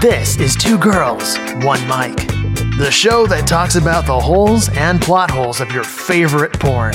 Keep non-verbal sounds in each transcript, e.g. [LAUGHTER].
This is Two Girls, One Mic, the show that talks about the holes and plot holes of your favorite porn.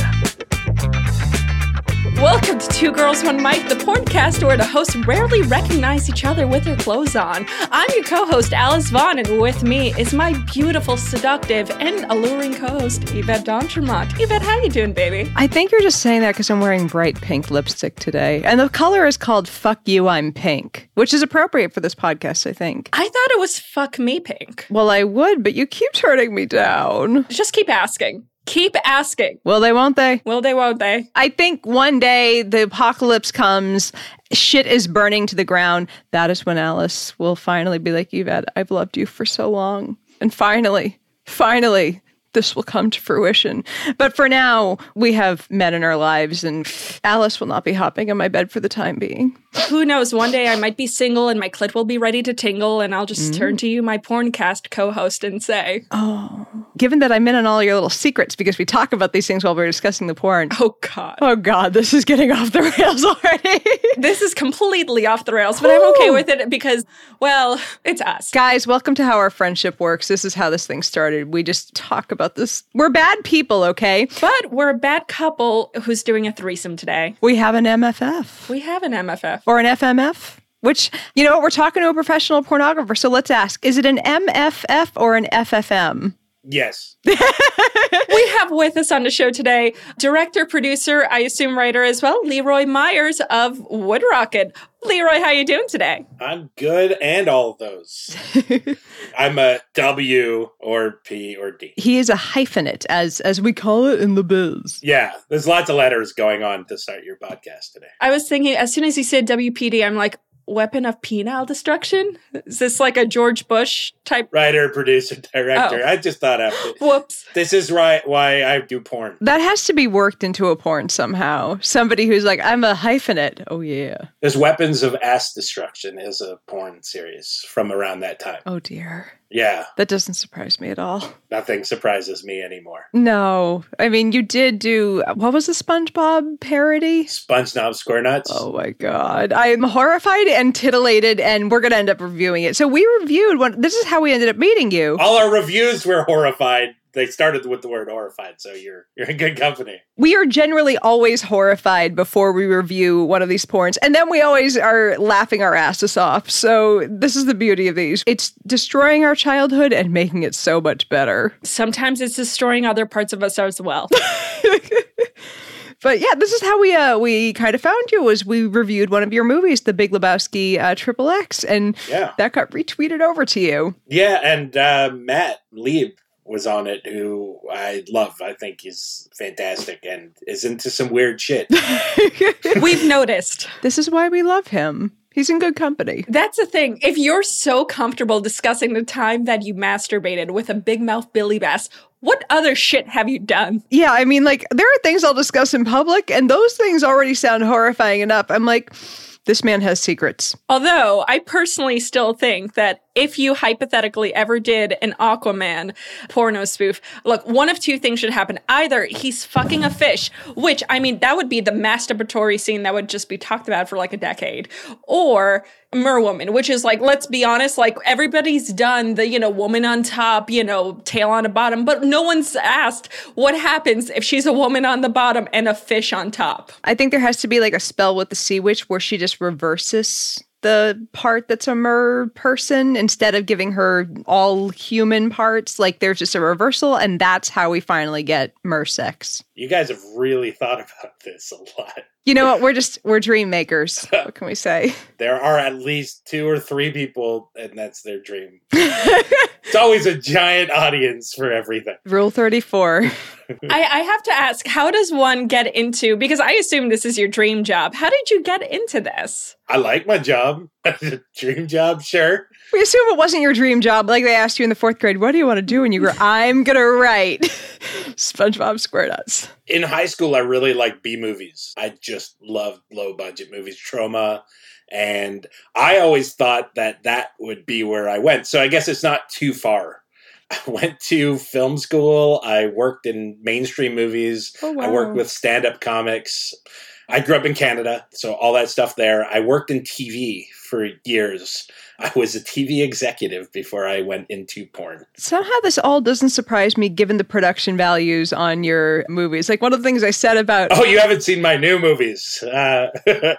Welcome to Two Girls One Mic, the porncast where the hosts rarely recognize each other with their clothes on. I'm your co-host Alice Vaughn, and with me is my beautiful, seductive, and alluring co-host Yvette Donchermont. Yvette, how you doing, baby? I think you're just saying that because I'm wearing bright pink lipstick today. And the color is called Fuck You, I'm Pink, which is appropriate for this podcast, I think. I thought it was fuck me pink. Well, I would, but you keep turning me down. Just keep asking. Keep asking. Will they, won't they? Will they, won't they? I think one day the apocalypse comes, shit is burning to the ground. That is when Alice will finally be like, Yvette, I've loved you for so long. And finally, finally, this will come to fruition. But for now, we have men in our lives, and Alice will not be hopping in my bed for the time being. Who knows? One day I might be single and my clit will be ready to tingle, and I'll just turn mm-hmm. to you, my porncast co host, and say, Oh, given that I'm in on all your little secrets because we talk about these things while we're discussing the porn. Oh, God. Oh, God, this is getting off the rails already. [LAUGHS] This is completely off the rails, but I'm okay with it because, well, it's us. Guys, welcome to how our friendship works. This is how this thing started. We just talk about this. We're bad people, okay? But we're a bad couple who's doing a threesome today. We have an MFF We have an MFF. or an FMF, which, you know what, we're talking to a professional pornographer. So let's ask is it an MFF or an FFM? Yes. [LAUGHS] We have with us on the show today director, producer, I assume writer as well, Leroy Myers of Wood Rocket. Leroy, how you doing today? I'm good and all of those. [LAUGHS] I'm a W or P or D. He is a hyphenate, as as we call it in the biz. Yeah, there's lots of letters going on to start your podcast today. I was thinking, as soon as you said WPD, I'm like, weapon of penile destruction? Is this like a George Bush type? Writer, producer, director. Oh. I just thought after. Whoops. This is right why I do porn. That has to be worked into a porn somehow. Somebody who's like, I'm a hyphenate. Oh, yeah. There's Weapons of Ass Destruction is a porn series from around that time. Oh, dear. Yeah, That doesn't surprise me at all. nothing surprises me anymore. No. I mean, you did do, what was the SpongeBob parody? Sponge Knob Square Nuts. Oh my god. I'm horrified and titillated and we're going to end up reviewing it. So we reviewed one this is how we ended up meeting you. All our reviews were horrified. They started with the word horrified, so you're you're in good company. We are generally always horrified before we review one of these porns and then we always are laughing our asses off. So this is the beauty of these. It's destroying our childhood and making it so much better. Sometimes it's destroying other parts of us as well. [LAUGHS] But yeah, this is how we uh we kind of found you was we reviewed one of your movies, The Big Lebowski uh, Triple X, and Yeah. that got retweeted over to you. Yeah, and uh, Matt Lieb was on it, who I love. I think he's fantastic and is into some weird shit. [LAUGHS] [LAUGHS] We've noticed. This is why we love him. He's in good company. That's the thing. If you're so comfortable discussing the time that you masturbated with a big mouth Billy Bass, what other shit have you done? Yeah, I mean, like there are things I'll discuss in public, and those things already sound horrifying enough. I'm like, this man has secrets. Although I personally still think that if you hypothetically ever did an Aquaman porno spoof, look, one of two things should happen. Either he's fucking a fish, which I mean, that would be the masturbatory scene that would just be talked about for like a decade, or Merwoman, which is like, let's be honest, like everybody's done the, you know, woman on top, you know, tail on the bottom, but no one's asked what happens if she's a woman on the bottom and a fish on top. I think there has to be like a spell with the sea witch where she just reverses the part that's a mer person instead of giving her all human parts. Like there's just a reversal, and that's how we finally get mer sex. You guys have really thought about this a lot. You know what? We're just we're dream makers. [LAUGHS] What can we say? There are at least two or three people, and that's their dream. [LAUGHS] it's always a giant audience for everything. Rule thirty four. [LAUGHS] I, I have to ask, how does one get into? Because I assume this is your dream job. How did you get into this? I like my job. dream job, sure. We assume it wasn't your dream job. Like they asked you in the fourth grade, what do you want to do? And you go, I'm gonna write [LAUGHS] SpongeBob SquareNuts. In high school, I really liked B movies. I just loved low budget movies, trauma. And I always thought that that would be where I went. So I guess it's not too far. [LAUGHS] I went to film school. I worked in mainstream movies. Oh, I worked with stand up comics. I grew up in Canada, so all that stuff there. I worked in TV for years. I was a TV executive before I went into porn. Somehow this all doesn't surprise me given the production values on your movies. Like one of the things I said about Oh, you haven't seen my new movies. Uh, [LAUGHS]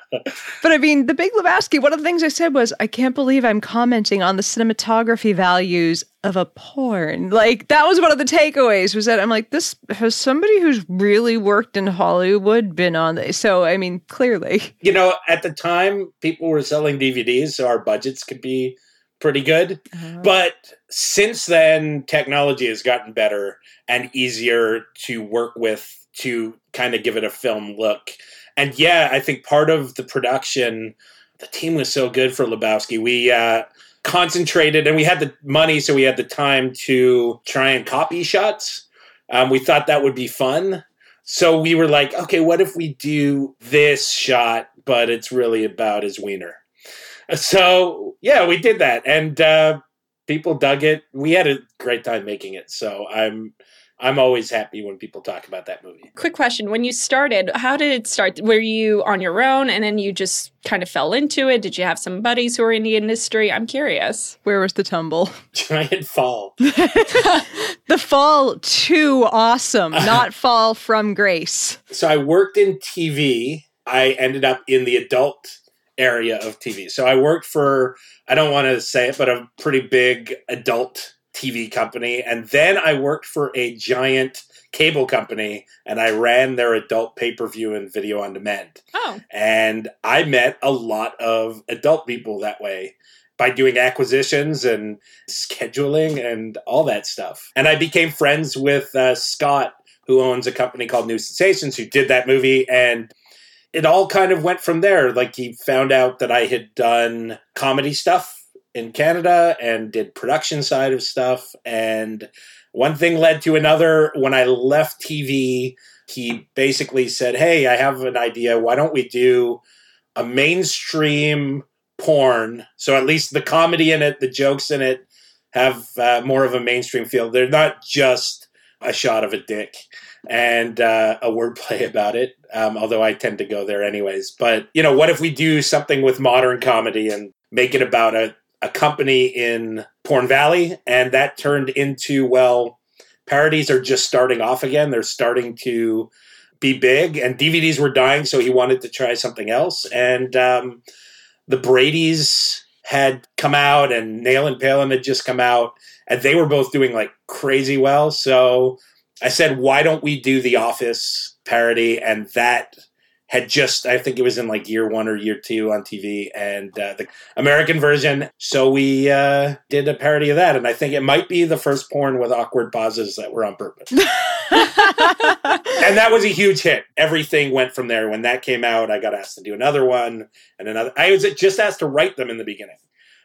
But I mean, The Big Lebowski, one of the things I said was, I can't believe I'm commenting on the cinematography values of a porn. Like, that was one of the takeaways was that I'm like, this has somebody who's really worked in Hollywood been on this. So, I mean, clearly. you know, at the time, people were selling DVDs, so our budgets could be pretty good. But since then, technology has gotten better and easier to work with to kind of give it a film look. And yeah, I think part of the production, the team was so good for Lebowski. We uh, concentrated and we had the money, so we had the time to try and copy shots. Um, we thought that would be fun. So we were like, okay, what if we do this shot, but it's really about his wiener? [LAUGHS] So yeah, we did that, and uh, people dug it. We had a great time making it. So I'm I'm always happy when people talk about that movie. Quick question. When you started, how did it start? Were you on your own and then you just kind of fell into it? Did you have some buddies who were in the industry? I'm curious. Where was the tumble? [LAUGHS] [LAUGHS] Giant fall. The fall to awesome, [LAUGHS] not fall from grace. So I worked in TV. I ended up in the adult area of TV. So I worked for I don't want to say it, but a pretty big adult TV company. And then I worked for a giant cable company and I ran their adult pay per view and video on demand. Oh, And I met a lot of adult people that way by doing acquisitions and scheduling and all that stuff. And I became friends with uh, Scott, who owns a company called New Sensations, who did that movie. And it all kind of went from there. Like he found out that I had done comedy stuff in Canada and did production side of stuff. And one thing led to another. When I left TV, he basically said, Hey, I have an idea. Why don't we do a mainstream porn? So at least the comedy in it, the jokes in it have uh, more of a mainstream feel. They're not just a shot of a dick and uh, a wordplay [LAUGHS] about it. Um, although I tend to go there anyways. But you know, what if we do something with modern comedy and make it about a, a company in Porn Valley? And that turned into well, parodies are just starting off again. They're starting to be big, and DVDs were dying, so he wanted to try something else. And um, the Brady's had come out, and Nailin' Palin had just come out, and they were both doing like crazy well. So I said, why don't we do the Office parody? And that had just, I think it was in like year one or year two on TV, and uh, the American version. So we uh, did a parody of that, and I think it might be the first porn with awkward pauses that were on purpose. [LAUGHS] and that was a huge hit. Everything went from there. When that came out, I got asked to do another one and another. I was just asked to write them in the beginning.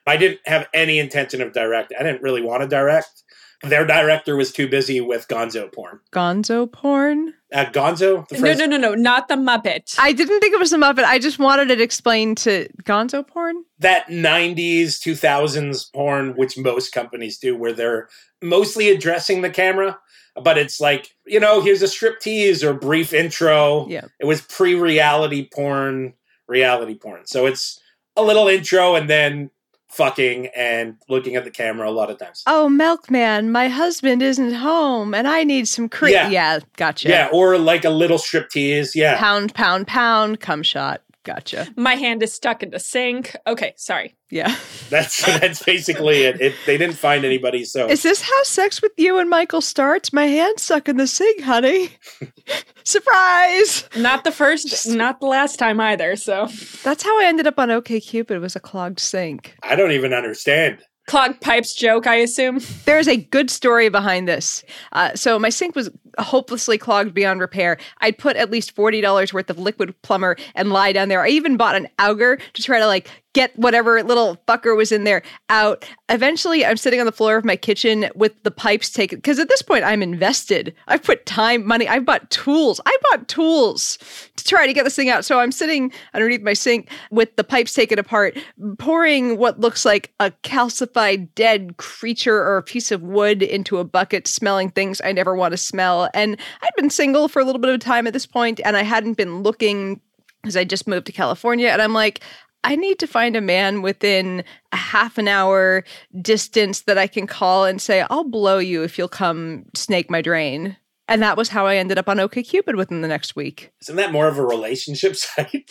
I didn't have any intention of direct. I didn't really want to direct. Their director was too busy with Gonzo porn. Gonzo porn? Uh, Gonzo, the no, no, no, no, not the Muppet. I didn't think it was the Muppet. I just wanted it explained to Gonzo porn. that 90s 2000s porn which most companies do where they're mostly addressing the camera but it's like you know here's a strip tease or brief intro Yeah. it was pre-reality porn reality porn so it's a little intro and then fucking and looking at the camera a lot of times Oh, Milkman, my husband isn't home and I need some cream. Yeah. Yeah. gotcha. yeah or like a little strip tease yeah Pound, pound, pound, cum shot. Gotcha. My hand is stuck in the sink. Okay, sorry. Yeah. [LAUGHS] that's that's basically it. it they didn't find anybody so Is this how sex with you and Michael starts? My hand's stuck in the sink, honey. [LAUGHS] Surprise! Not the first, not the last time either. So, That's how I ended up on OKCupid. It was a clogged sink. i don't even understand clogged pipes joke, I assume. [LAUGHS] There is a good story behind this. Uh, so my sink was hopelessly clogged beyond repair. I'd put at least forty dollars worth of liquid plumber and lie down there. I even bought an auger to try to like get whatever little fucker was in there out. Eventually, I'm sitting on the floor of my kitchen with the pipes taken because at this point I'm invested. I've put time, money. I bought tools. I bought tools to try to get this thing out. So I'm sitting underneath my sink with the pipes taken apart, pouring what looks like a calcified dead creature or a piece of wood into a bucket, smelling things I never want to smell. And I'd been single for a little bit of time at this point, and I hadn't been looking because I just moved to California. And I'm like, I need to find a man within a half an hour distance that I can call and say, I'll blow you if you'll come snake my drain. And that was how I ended up on OKCupid within the next week. Isn't that more of a relationship [LAUGHS] site?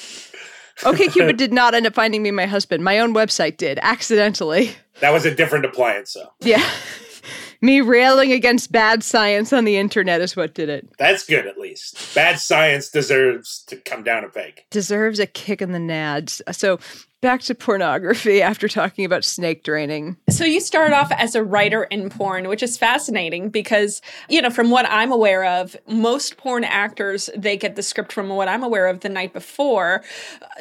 OKCupid [LAUGHS] did not end up finding me my husband. My own website did, accidentally. That was a different appliance, though. Yeah. [LAUGHS] me railing against bad science on the internet is what did it. That's good, at least. Bad science deserves to come down a peg. Deserves a kick in the nads. So back to pornography [LAUGHS] after talking about snake draining. So you start off as a writer in porn, which is fascinating because, you know, from what I'm aware of, most porn actors, they get the script from what I'm aware of the night before.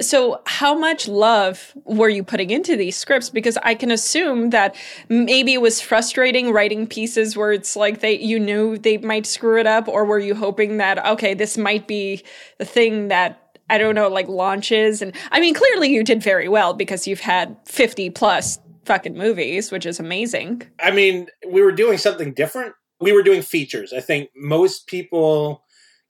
So how much love were you putting into these scripts? Because I can assume that maybe it was frustrating writing pieces where it's like they you knew they might screw it up, or were you hoping that, okay, this might be the thing that I don't know, like launches. And I mean, clearly you did very well because you've had 50 plus fucking movies, which is amazing. I mean, we were doing something different. We were doing features. I think most people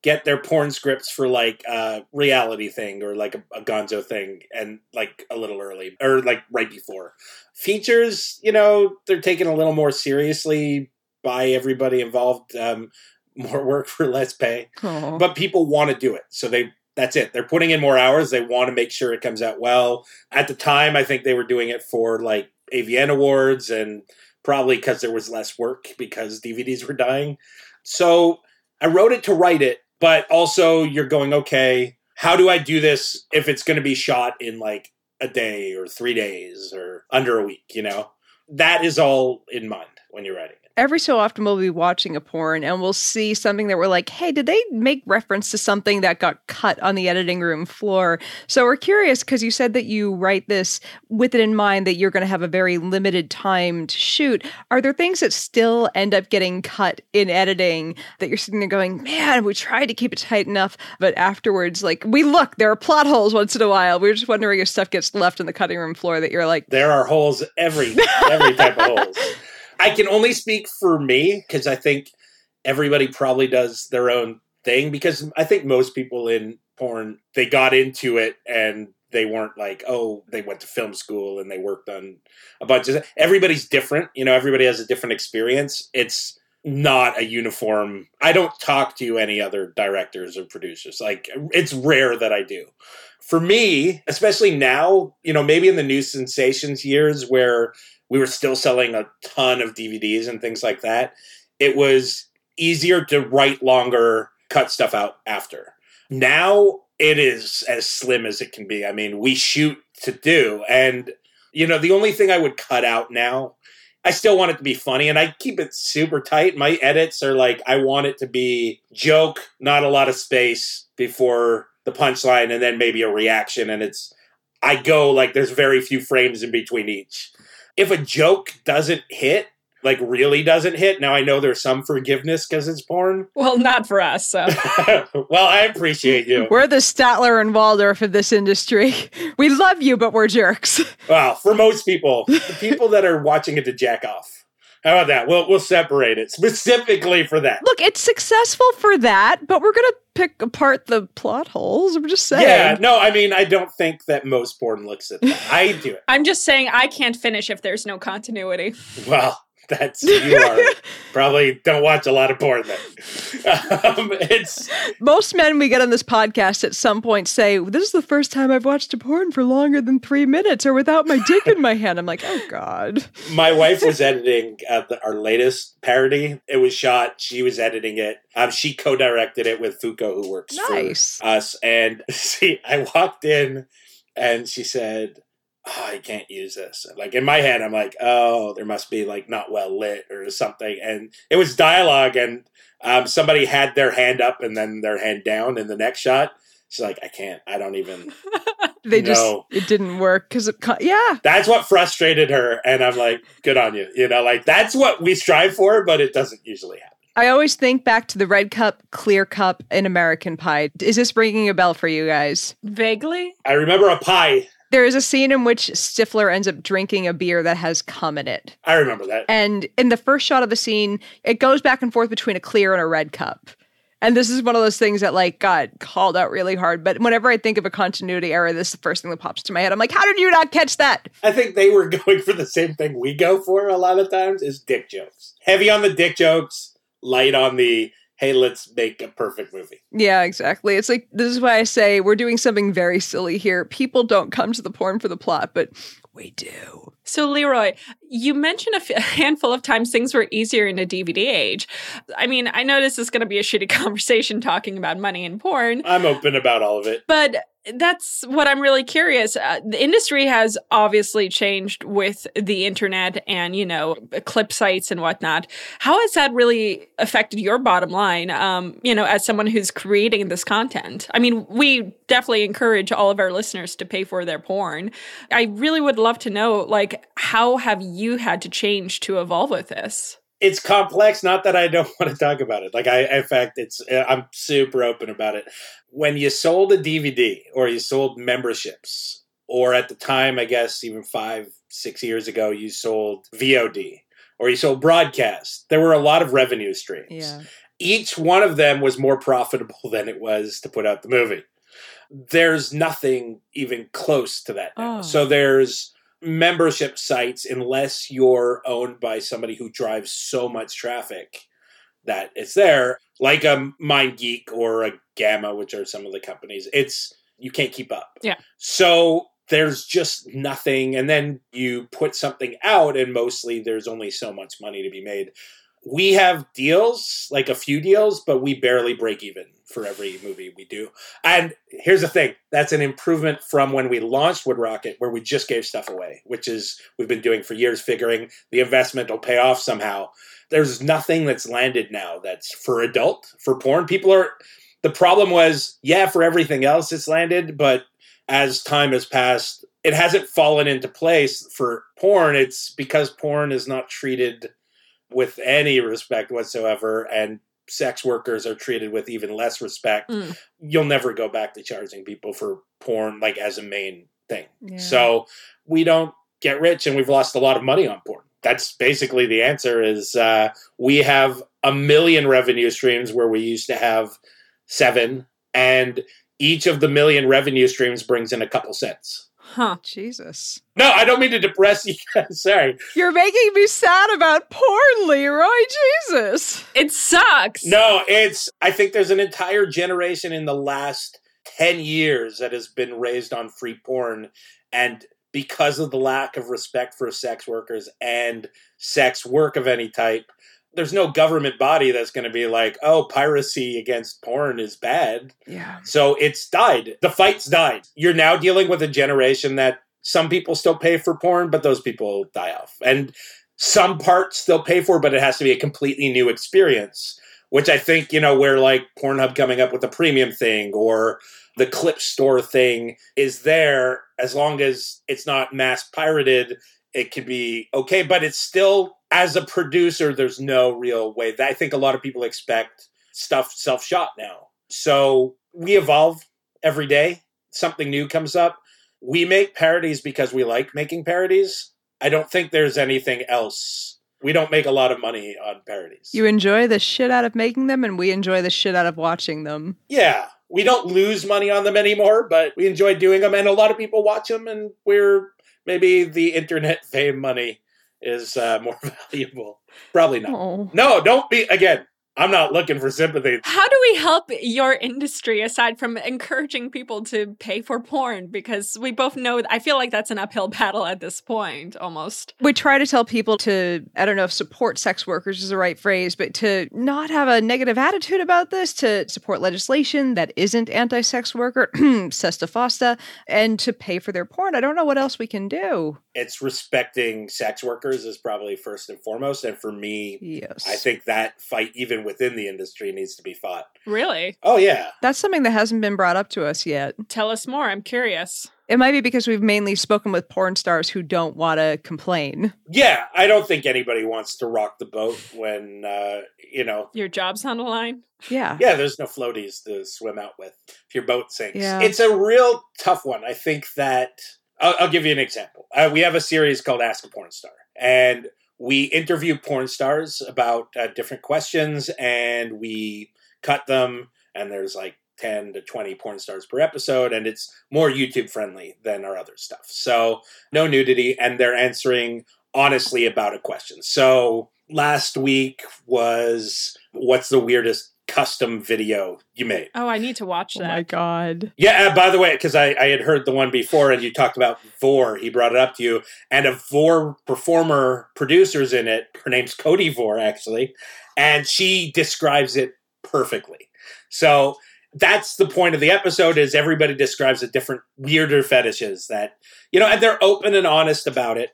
get their porn scripts for like a reality thing or like a, a gonzo thing and like a little early or like right before. Features, you know, they're taken a little more seriously by everybody involved. Um, [LAUGHS] more work for less pay. Aww. But people want to do it. So they that's it. They're putting in more hours. They want to make sure it comes out well. At the time, I think they were doing it for like AVN awards and probably because there was less work because DVDs were dying. So I wrote it to write it, but also you're going, okay, how do I do this if it's going to be shot in like a day or three days or under a week, you know? That is all in mind when you're writing it every so often we'll be watching a porn and we'll see something that we're like, hey, did they make reference to something that got cut on the editing room floor? So we're curious because you said that you write this with it in mind that you're going to have a very limited time to shoot. Are there things that still end up getting cut in editing that you're sitting there going, man, we tried to keep it tight enough, but afterwards, like, we look, there are plot holes once in a while. We are just wondering if stuff gets left in the cutting room floor that you're like, there are holes every every type of holes. [LAUGHS] I can only speak for me because I think everybody probably does their own thing because I think most people in porn they got into it and they weren't like oh they went to film school and they worked on a bunch of everybody's different you know everybody has a different experience. It's not a uniform i don't talk to any other directors or producers like it's rare that i do for me especially now you know maybe in the new sensations years where we were still selling a ton of DVDs and things like that. It was easier to write longer, cut stuff out after. Now it is as slim as it can be. I mean, we shoot to do. And, you know, the only thing I would cut out now, I still want it to be funny and I keep it super tight. My edits are like, I want it to be joke, not a lot of space before the punchline and then maybe a reaction. And it's, I go like there's very few frames in between each if a joke doesn't hit, like really doesn't hit, now I know there's some forgiveness because it's porn. [LAUGHS] Well, not for us. So. [LAUGHS] well, I appreciate you. We're the Statler and Waldorf of this industry. [LAUGHS] We love you, but we're jerks. Well, for most people, the people that are watching it to jack off. How about that? We'll we'll separate it specifically for that. Look, it's successful for that, but we're gonna pick apart the plot holes. I'm just saying. Yeah, no, I mean, I don't think that most porn looks at that. I do it. I'm just saying I can't finish if there's no continuity. Well, [LAUGHS] that's you are [LAUGHS] probably don't watch a lot of porn then. [LAUGHS] Um, it's most men we get on this podcast at some point say, "This is the first time I've watched a porn for longer than three minutes or without my dick in my hand." I'm like, "Oh God." My wife was editing uh, the, our latest parody. It was shot. She was editing it. Um, she co-directed it with Fuko, who works nice. for us. And see, I walked in, and she said oh, I can't use this. Like in my head, I'm like, oh, there must be like not well lit or something. And it was dialogue, and um, somebody had their hand up and then their hand down in the next shot. She's like, I can't. I don't even. [LAUGHS] they just it didn't work because it. Yeah, that's what frustrated her, and I'm like, good on you. You know, like that's what we strive for, but it doesn't usually happen. I always think back to the red cup, clear cup in American Pie. Is this ringing a bell for you guys? Vaguely. I remember a pie there is a scene in which Stifler ends up drinking a beer that has cum in it. I remember that. And in the first shot of the scene, it goes back and forth between a clear and a red cup. And this is one of those things that like got called out really hard. But whenever I think of a continuity error, this is the first thing that pops to my head. I'm like, how did you not catch that? I think they were [LAUGHS] going for the same thing we go for a lot of times is dick jokes. Heavy on the dick jokes, light on the hey, let's make a perfect movie. Yeah, exactly. It's like this is why I say we're doing something very silly here. People don't come to the porn for the plot, but we do. So, Leroy, you mentioned a, f- a [LAUGHS] handful of times things were easier in the DVD age. I mean, I know this is going to be a shitty [LAUGHS] conversation talking about money and porn, I'm open about all of it. but that's what I'm really curious. Uh, the industry has obviously changed with the internet and, you know, clip sites and whatnot. How has that really affected your bottom line, um, you know, as someone who's creating this content? I mean, we definitely encourage all of our listeners to pay for their porn. I really would love to know, like, how have you had to change to evolve with this? It's complex. Not that I don't [LAUGHS] want to talk about it. Like I, in fact, it's uh, I'm super open about it. When you sold a DVD or you sold memberships, or at the time, I guess even five, six years ago, you sold VOD or you sold broadcast. There were a lot of revenue streams. Each one of them was more [LAUGHS] profitable than it was to put out the movie. There's nothing even close to that now. Oh. So there's membership sites unless you're owned by somebody who drives so much traffic that it's there, like a MindGeek or a Gamma, which are some of the companies. It's you can't keep up. Yeah. So there's just nothing, and then you put something out, and mostly there's only so much money to be made. We have deals, like a few deals, but we barely break even for every movie we do. And here's the thing that's an improvement from when we launched Wood Rocket, where we just gave stuff away, which is we've been doing for years, figuring the investment will pay off somehow. There's nothing that's landed now that's for adult, for porn. People are, the problem was, yeah, for everything else it's landed, but as time has passed, it hasn't fallen into place for porn. It's because porn is not treated with any respect whatsoever, and sex workers are treated with even less respect. Mm. You'll never go back to charging people for porn like as a main thing. Yeah. So we don't get rich, and we've lost a lot of money on porn. That's basically the answer. Is uh, we have a million revenue streams where we used to have seven, and each of the million revenue streams brings in a couple cents. Huh. Jesus. No, I don't mean to depress you. guys. [LAUGHS] Sorry. You're making me sad about porn, Leroy. Jesus. It sucks. No, it's. I think there's an entire generation in the last 10 years that has been raised on free porn. And because of the lack of respect for sex workers and sex work of any type, there's no government body that's going to be like, oh, piracy against porn is bad. Yeah. So it's died. The fight's died. You're now dealing with a generation that some people still pay for porn, but those people die off. And some parts still pay for, but it has to be a completely new experience. Which I think, you know, where like Pornhub coming up with a premium thing or the clip store thing is there as long as it's not mass pirated, it can be okay. But it's still, as a producer, there's no real way. That I think a lot of people expect stuff self shot now. So we evolve every day. Something new comes up. We make parodies because we like making parodies. I don't think there's anything else. We don't make a lot of money on parodies. You enjoy the shit out of making them, and we enjoy the shit out of watching them. yeah, we don't lose money on them anymore, but we enjoy doing them, and a lot of people watch them, and we're maybe the internet fame money is uh, [LAUGHS] more valuable. Probably not. Oh. No, don't be again. I'm not looking for sympathy. How do we help your industry aside from encouraging people to pay for porn? Because we both know, I feel like that's an uphill battle at this point almost. We try to tell people to, I don't know if support sex workers is the right phrase, but to not have a negative attitude about this, to support legislation that isn't anti sex worker, [CLEARS THROAT] sesta fosta, and to pay for their porn. I don't know what else we can do. It's respecting sex workers is probably first and foremost, and for me, Yes. I think that fight, even within the industry, needs to be fought. Really? Oh yeah, That's something that hasn't been brought up to us yet. Tell us more. I'm curious. It might be because we've mainly spoken with porn stars who don't want to complain. yeah. I don't think anybody wants to rock the boat when uh, you know. Your job's on the line? Yeah. Yeah, there's no floaties to swim out with if your boat sinks. Yeah. It's a real tough one. I think that I'll, I'll give you an example. Uh, we have a series called Ask a Porn Star, and we interview porn stars about uh, different questions, and we cut them, and there's like 10 to 20 porn stars per episode, and it's more YouTube friendly than our other stuff. So, no nudity, and they're answering honestly about a question. So, last week was what's the weirdest custom video you made? Oh, I need to watch that. Oh my god. Yeah, uh, by the way, because I, I had heard the one before and you talked about vore, he brought it up to you, and a vore performer producer's in it. Her name's Cody Vore, actually, and she describes it perfectly. So that's the point of the episode is everybody describes a different weirder fetishes that you know and they're open and honest about it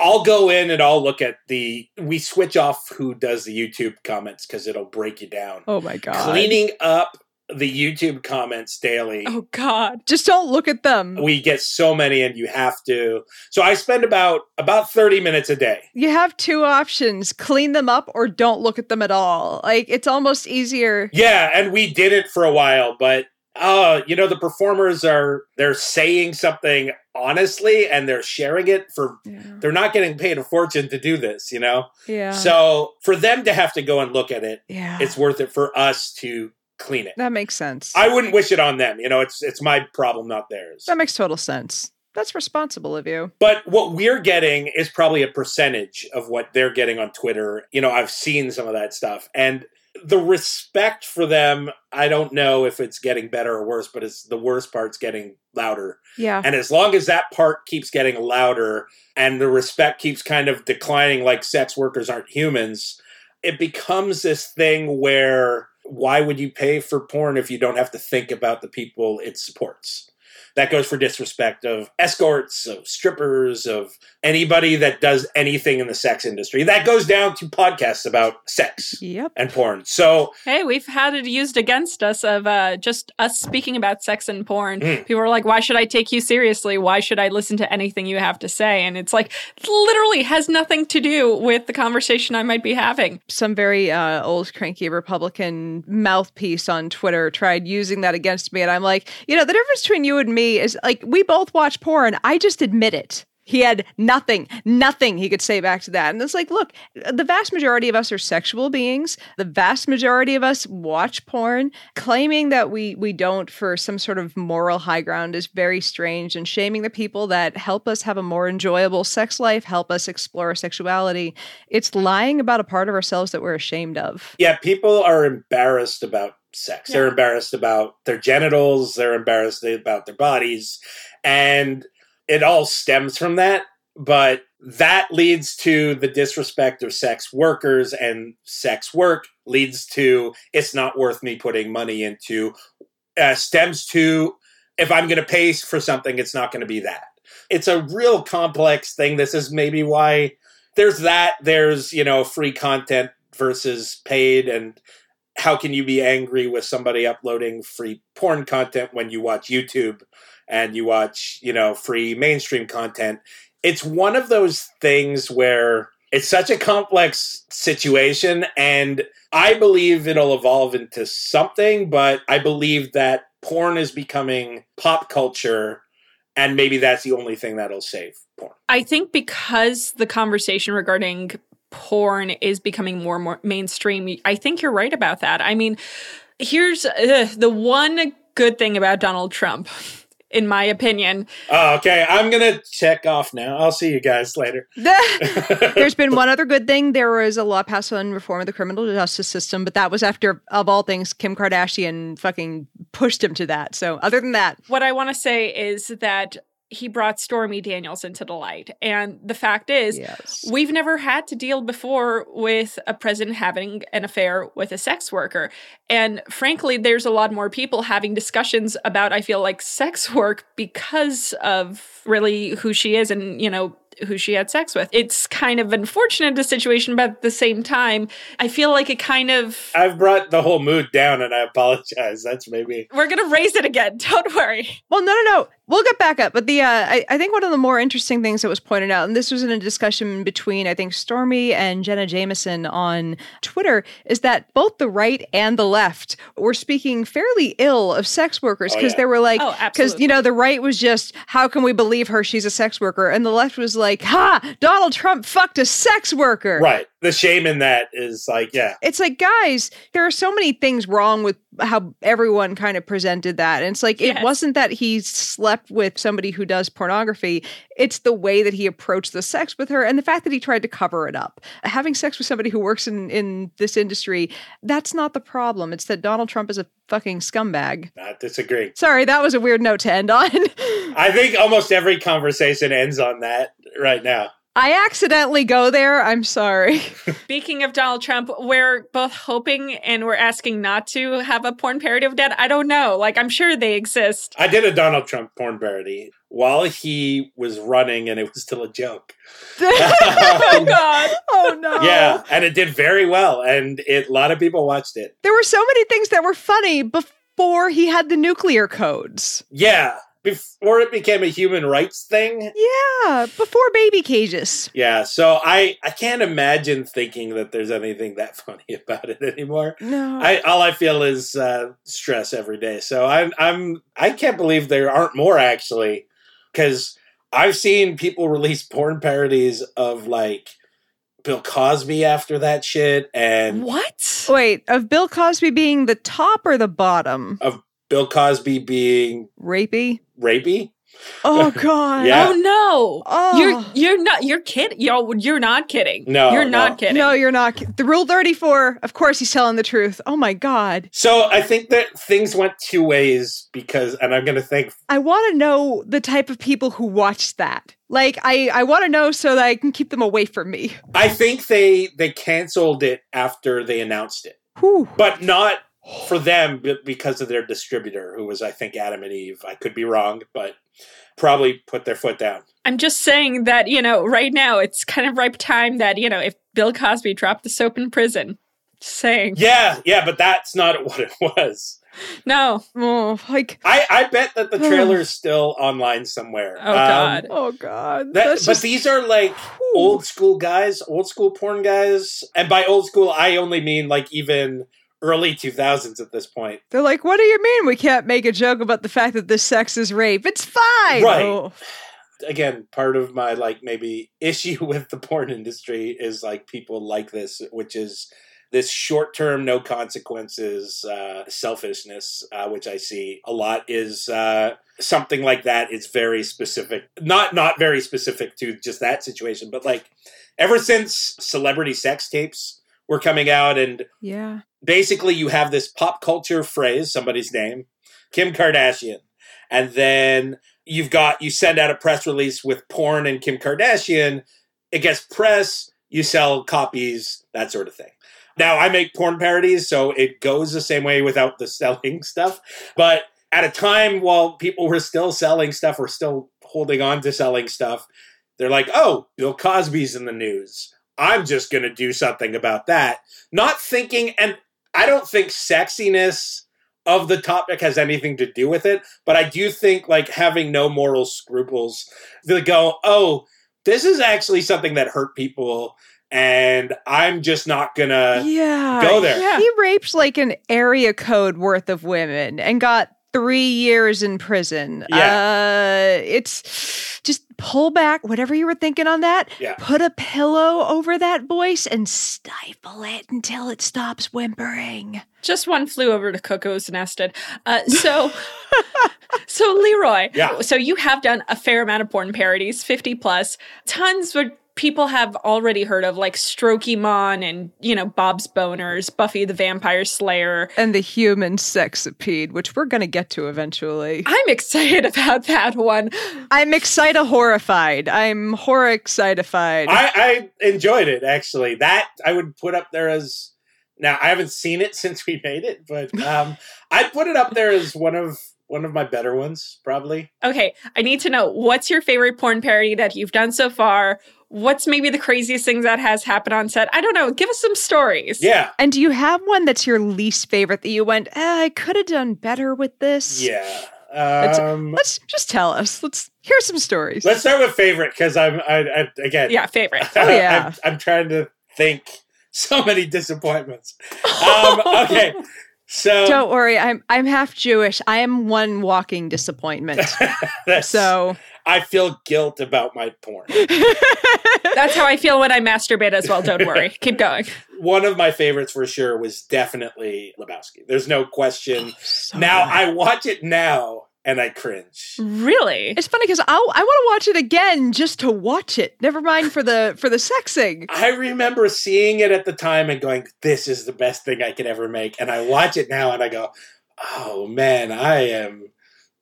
i'll go in and i'll look at the we switch off who does the youtube comments because it'll break you down Oh my god. cleaning up the youtube comments daily Oh God. Just don't look at them. we get so many and you have to so i spend about about 30 minutes a day You have two options clean them up or don't look at them at all. Like, it's almost easier. yeah and we did it for a while but uh you know the performers are they're saying something honestly and they're sharing it for Yeah. they're not getting paid a fortune to do this you know Yeah. so for them to have to go and look at it yeah. it's worth it for us to clean it that makes sense. i wouldn't wish it on them you know it's it's my problem not theirs that makes total sense. That's responsible of you. But what we're getting is probably a percentage of what they're getting on Twitter. You know, I've seen some of that stuff. And the respect for them, I don't know if it's getting better or worse, but it's the worst part's getting louder. Yeah. And as long as that part keeps getting louder and the respect keeps kind of declining like sex workers aren't humans, it becomes this thing where why would you pay for porn if you don't have to think about the people it supports? That goes for disrespect of escorts, of strippers, of anybody that does anything in the sex industry. That goes down to podcasts about sex Yep. and porn. So Hey, we've had it used against us of uh, just us speaking about sex and porn. Mm. People are like, "Why should I take you seriously? Why should I listen to anything you have to say?" And it's like, literally has nothing to do with the conversation I might be having. Some very uh, old cranky Republican mouthpiece on Twitter tried using that against me. And I'm like, you know, the difference between you and me is like, we both watch porn. I just admit it. He had nothing, nothing he could say back to that. And it's like, look, the vast majority of us are sexual beings. The vast majority of us watch porn. Claiming that we we don't for some sort of moral high ground is very strange. And shaming the people that help us have a more enjoyable sex life, help us explore sexuality, it's lying about a part of ourselves that we're ashamed of. Yeah, people are embarrassed about sex. They're embarrassed about their genitals. They're embarrassed about their bodies. And it all stems from that. But that leads to the disrespect of sex workers, and sex work leads to it's not worth me putting money into, uh, stems to if I'm going to pay for something, it's not going to be that. It's a real complex thing. This is maybe why there's that. There's, you know, free content versus paid and how can you be angry with somebody uploading free porn content when you watch YouTube and you watch, you know, free mainstream content? It's one of those things where it's such a complex situation and I believe it'll evolve into something, but I believe that porn is becoming pop culture and maybe that's the only thing that'll save porn. I think because the conversation regarding porn is becoming more and more mainstream, I think you're right about that. I mean, here's uh, the one good thing about Donald Trump, in my opinion. Oh, okay. I'm gonna check off now. I'll see you guys later. [LAUGHS] There's [LAUGHS] been one other good thing. There was a law passed on reform of the criminal justice system, but that was after, of all things, Kim Kardashian fucking pushed him to that. So, other than that, What I want to say is that he brought Stormy Daniels into the light. And the fact is, yes. We've never had to deal before with a president having an affair with a sex worker. And frankly, there's a lot more people having discussions about, I feel like, sex work because of really who she is and, you know, who she had sex with. It's kind of unfortunate a situation, but at the same time, I feel like it kind of I've brought the whole mood down and I apologize. That's maybe we're gonna raise it again. [LAUGHS] Don't worry. Well, no, no, no. We'll get back up. But the uh, I, I think one of the more interesting things that was pointed out, and this was in a discussion between I think Stormy and Jenna Jameson on Twitter, is that both the right and the left were speaking fairly ill of sex workers Oh, because yeah. they were like, Oh, because you know the right was just how can we believe her? She's a sex worker, and the left was like, ha, Donald Trump fucked a sex worker. right. The shame in that is like, yeah, it's like guys there are so many things wrong with how everyone kind of presented that. And it's like it wasn't that he slept with somebody who does pornography. It's the way that he approached the sex with her and the fact that he tried to cover it up. Having sex with somebody who works in in this industry that's not the problem. It's that donald trump is a fucking scumbag. Not disagree. sorry that was a weird note to end on. [LAUGHS] I think almost every conversation ends on that right now. I accidentally go there i'm sorry [LAUGHS] Speaking of Donald Trump, we're both hoping and we're asking not to have a porn parody of Dad. I don't know. Like, I'm sure they exist. I did a Donald Trump porn parody while he was running, and it was still a joke. [LAUGHS] Oh, God. [LAUGHS] oh no Yeah, and it did very well, and it, a lot of people watched it. there were so many things that were funny before he had the nuclear codes. Yeah, before it became a human rights thing. Yeah, before baby cages. Yeah, so I I can't imagine thinking that there's anything that [LAUGHS] funny about it anymore. No. I all I feel is uh, stress every day. So I'm I'm I can't believe there aren't more actually, because I've seen people [LAUGHS] release porn parodies of like Bill Cosby after that shit, and What? Wait, of Bill Cosby being the top or the bottom? Bill Cosby being Rapey? rapey. Oh [LAUGHS] god. Yeah. Oh no. Oh. You're you're not you're kidding. Yo, you're not kidding. No, You're no. not kidding. No, you're not. The rule 34, of course he's telling the truth. Oh my god. So I think that things went two ways because, and I'm going to think I want to know the type of people who watched that. Like I I want to know so that I can keep them away from me. I think they they canceled it after they announced it, Whew. but not for them, because of their distributor, who was I think Adam and Eve. I could be wrong, but probably put their foot down. I'm just saying that, you know, right now it's kind of ripe time that, you know, if Bill Cosby dropped the soap in prison. Just saying. Yeah, yeah, but that's not [LAUGHS] what it was. No. Oh, like I I bet that the [SIGHS] trailer is still online somewhere. Oh, God. Um, oh god. That, That's but just- these are like old school guys, old school porn guys. And by old school, I only mean like even early 2000s at this point. They're like, what do you mean we can't make a joke about the fact that this sex is rape? It's fine. Right. Oh. Again, part of my like maybe issue [LAUGHS] with the porn industry is like people like this, which is this short term, no consequences uh, selfishness, uh, which I see a lot, is uh, something like that. It's very specific, not not very specific to just that situation, but like ever since celebrity sex tapes were coming out and Yeah. basically you have this pop culture phrase, somebody's name, Kim Kardashian, and then you've got you send out a press release with porn and Kim Kardashian, it gets press, you sell copies, that sort of thing. Now I make porn parodies, so it goes the same way without the selling [LAUGHS] stuff. But at a time while people were still selling stuff or still holding on to selling stuff, they're like, oh, Bill Cosby's in the news. I'm just going to do something about that. Not thinking, and I don't think sexiness of the topic has anything to do with it, but I do think like having no moral scruples to go, oh, this is actually something that hurt people, and I'm just not gonna yeah. go there. Yeah. He raped like an area code worth of women and got three years in prison. Uh, it's just pull back whatever you were thinking on that. Yeah. Put a pillow over that voice and stifle it until it stops whimpering. Just one flew over the cuckoo's nested. Uh, so, [LAUGHS] so Leroy, Yeah. so you have done a fair amount of porn parodies, 50 plus, tons where people have already heard of, like Strokey Mon and, you know, Bob's Boners, Buffy the Vampire Slayer. And the human sexipede, which we're going to get to eventually. I'm excited about that one. I'm excited horrified. I'm horror excitified. I, I enjoyed it actually. That I would put up there as now I haven't seen it [LAUGHS] since we made it, but um, I'd put it up there as one of one of my better ones, probably. Okay, I need to know what's your favorite porn parody that you've done so far? What's maybe the craziest things that has happened on set? I don't know. Give us some stories. Yeah, and do you have one that's your least favorite that you went, eh, I could have done better with this? yeah. Let's- Um, Let's just tell us. Let's hear some stories. let's start with favorite because I'm I, I again. Yeah, favorite. [LAUGHS] Oh, yeah. I'm, I'm trying to think. [LAUGHS] So many disappointments. [LAUGHS] Um, okay, so Don't worry, I'm I'm half Jewish. I am one walking disappointment. so I feel guilt about my porn. [LAUGHS] That's how I feel when I masturbate as well. Don't worry. Keep going. [LAUGHS] One of my favorites for sure was definitely Lebowski. There's no question. Oh, so now good. I watch it now and I cringe. Really? It's funny because I I want to watch it again just to watch it. Never mind for the for the sexing. I remember seeing it at the time and going, "This is the best thing I could ever make." And I watch it now and I go, "Oh man, I am."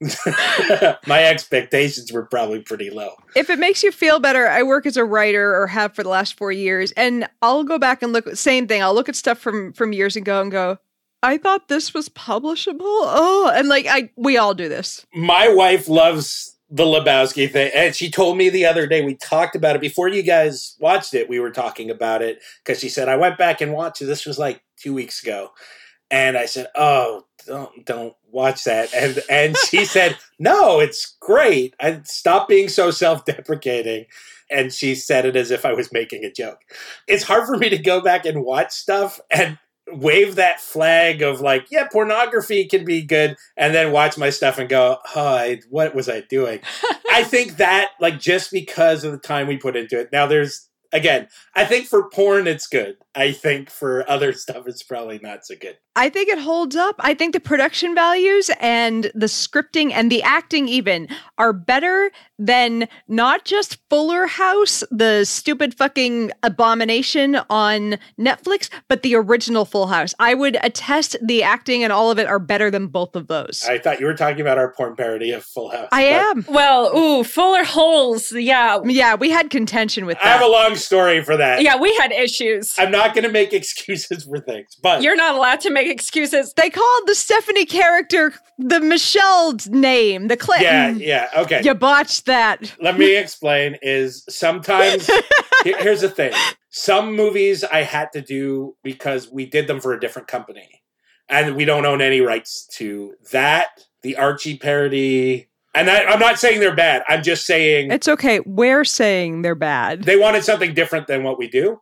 [LAUGHS] My expectations were probably pretty low. If it makes you feel better, I work as a writer or have for the last four years, and I'll go back and look. Same thing. I'll look at stuff from from years ago and go, I thought this was publishable. Oh, and like I, we all do this. My wife loves the Lebowski thing, and she told me the other day we talked about it before you guys watched it. We were talking about it because she said I went back and watched it. This was like two weeks ago, and I said, "Oh, don't don't watch that." And and she [LAUGHS] said, "No, it's great. I stop being so self deprecating." And she said it as if I was making a joke. It's hard for me to go back and watch stuff and wave that flag of like, yeah, pornography can be good, and then watch my stuff and go, oh, I, what was I doing? I [LAUGHS] think that, like, just because of the time we put into it. Now, there's, again, I think for porn, it's good. I think for other stuff, it's probably not so good. I think it holds up. I think the production values and the scripting and the acting even are better than not just Fuller House, the stupid fucking abomination on Netflix, but the original Full House. I would attest the acting and all of it are better than both of those. I thought you were talking about our porn parody of Full House. I but am. Well, ooh, Fuller Holes. Yeah. Yeah, we had contention with that. I have a long story for that. Yeah, we had issues. I'm not going to make excuses for things, but You're not allowed to make excuses. they called the Stephanie character the Michelle's name, the Clinton. yeah, yeah, okay. You botched that. let me explain is sometimes [LAUGHS] here's the thing some movies i had to do because we did them for a different company and we don't own any rights to that the archie parody and I, i'm not saying they're bad i'm just saying It's okay. We're saying they're bad. they wanted something different than what we do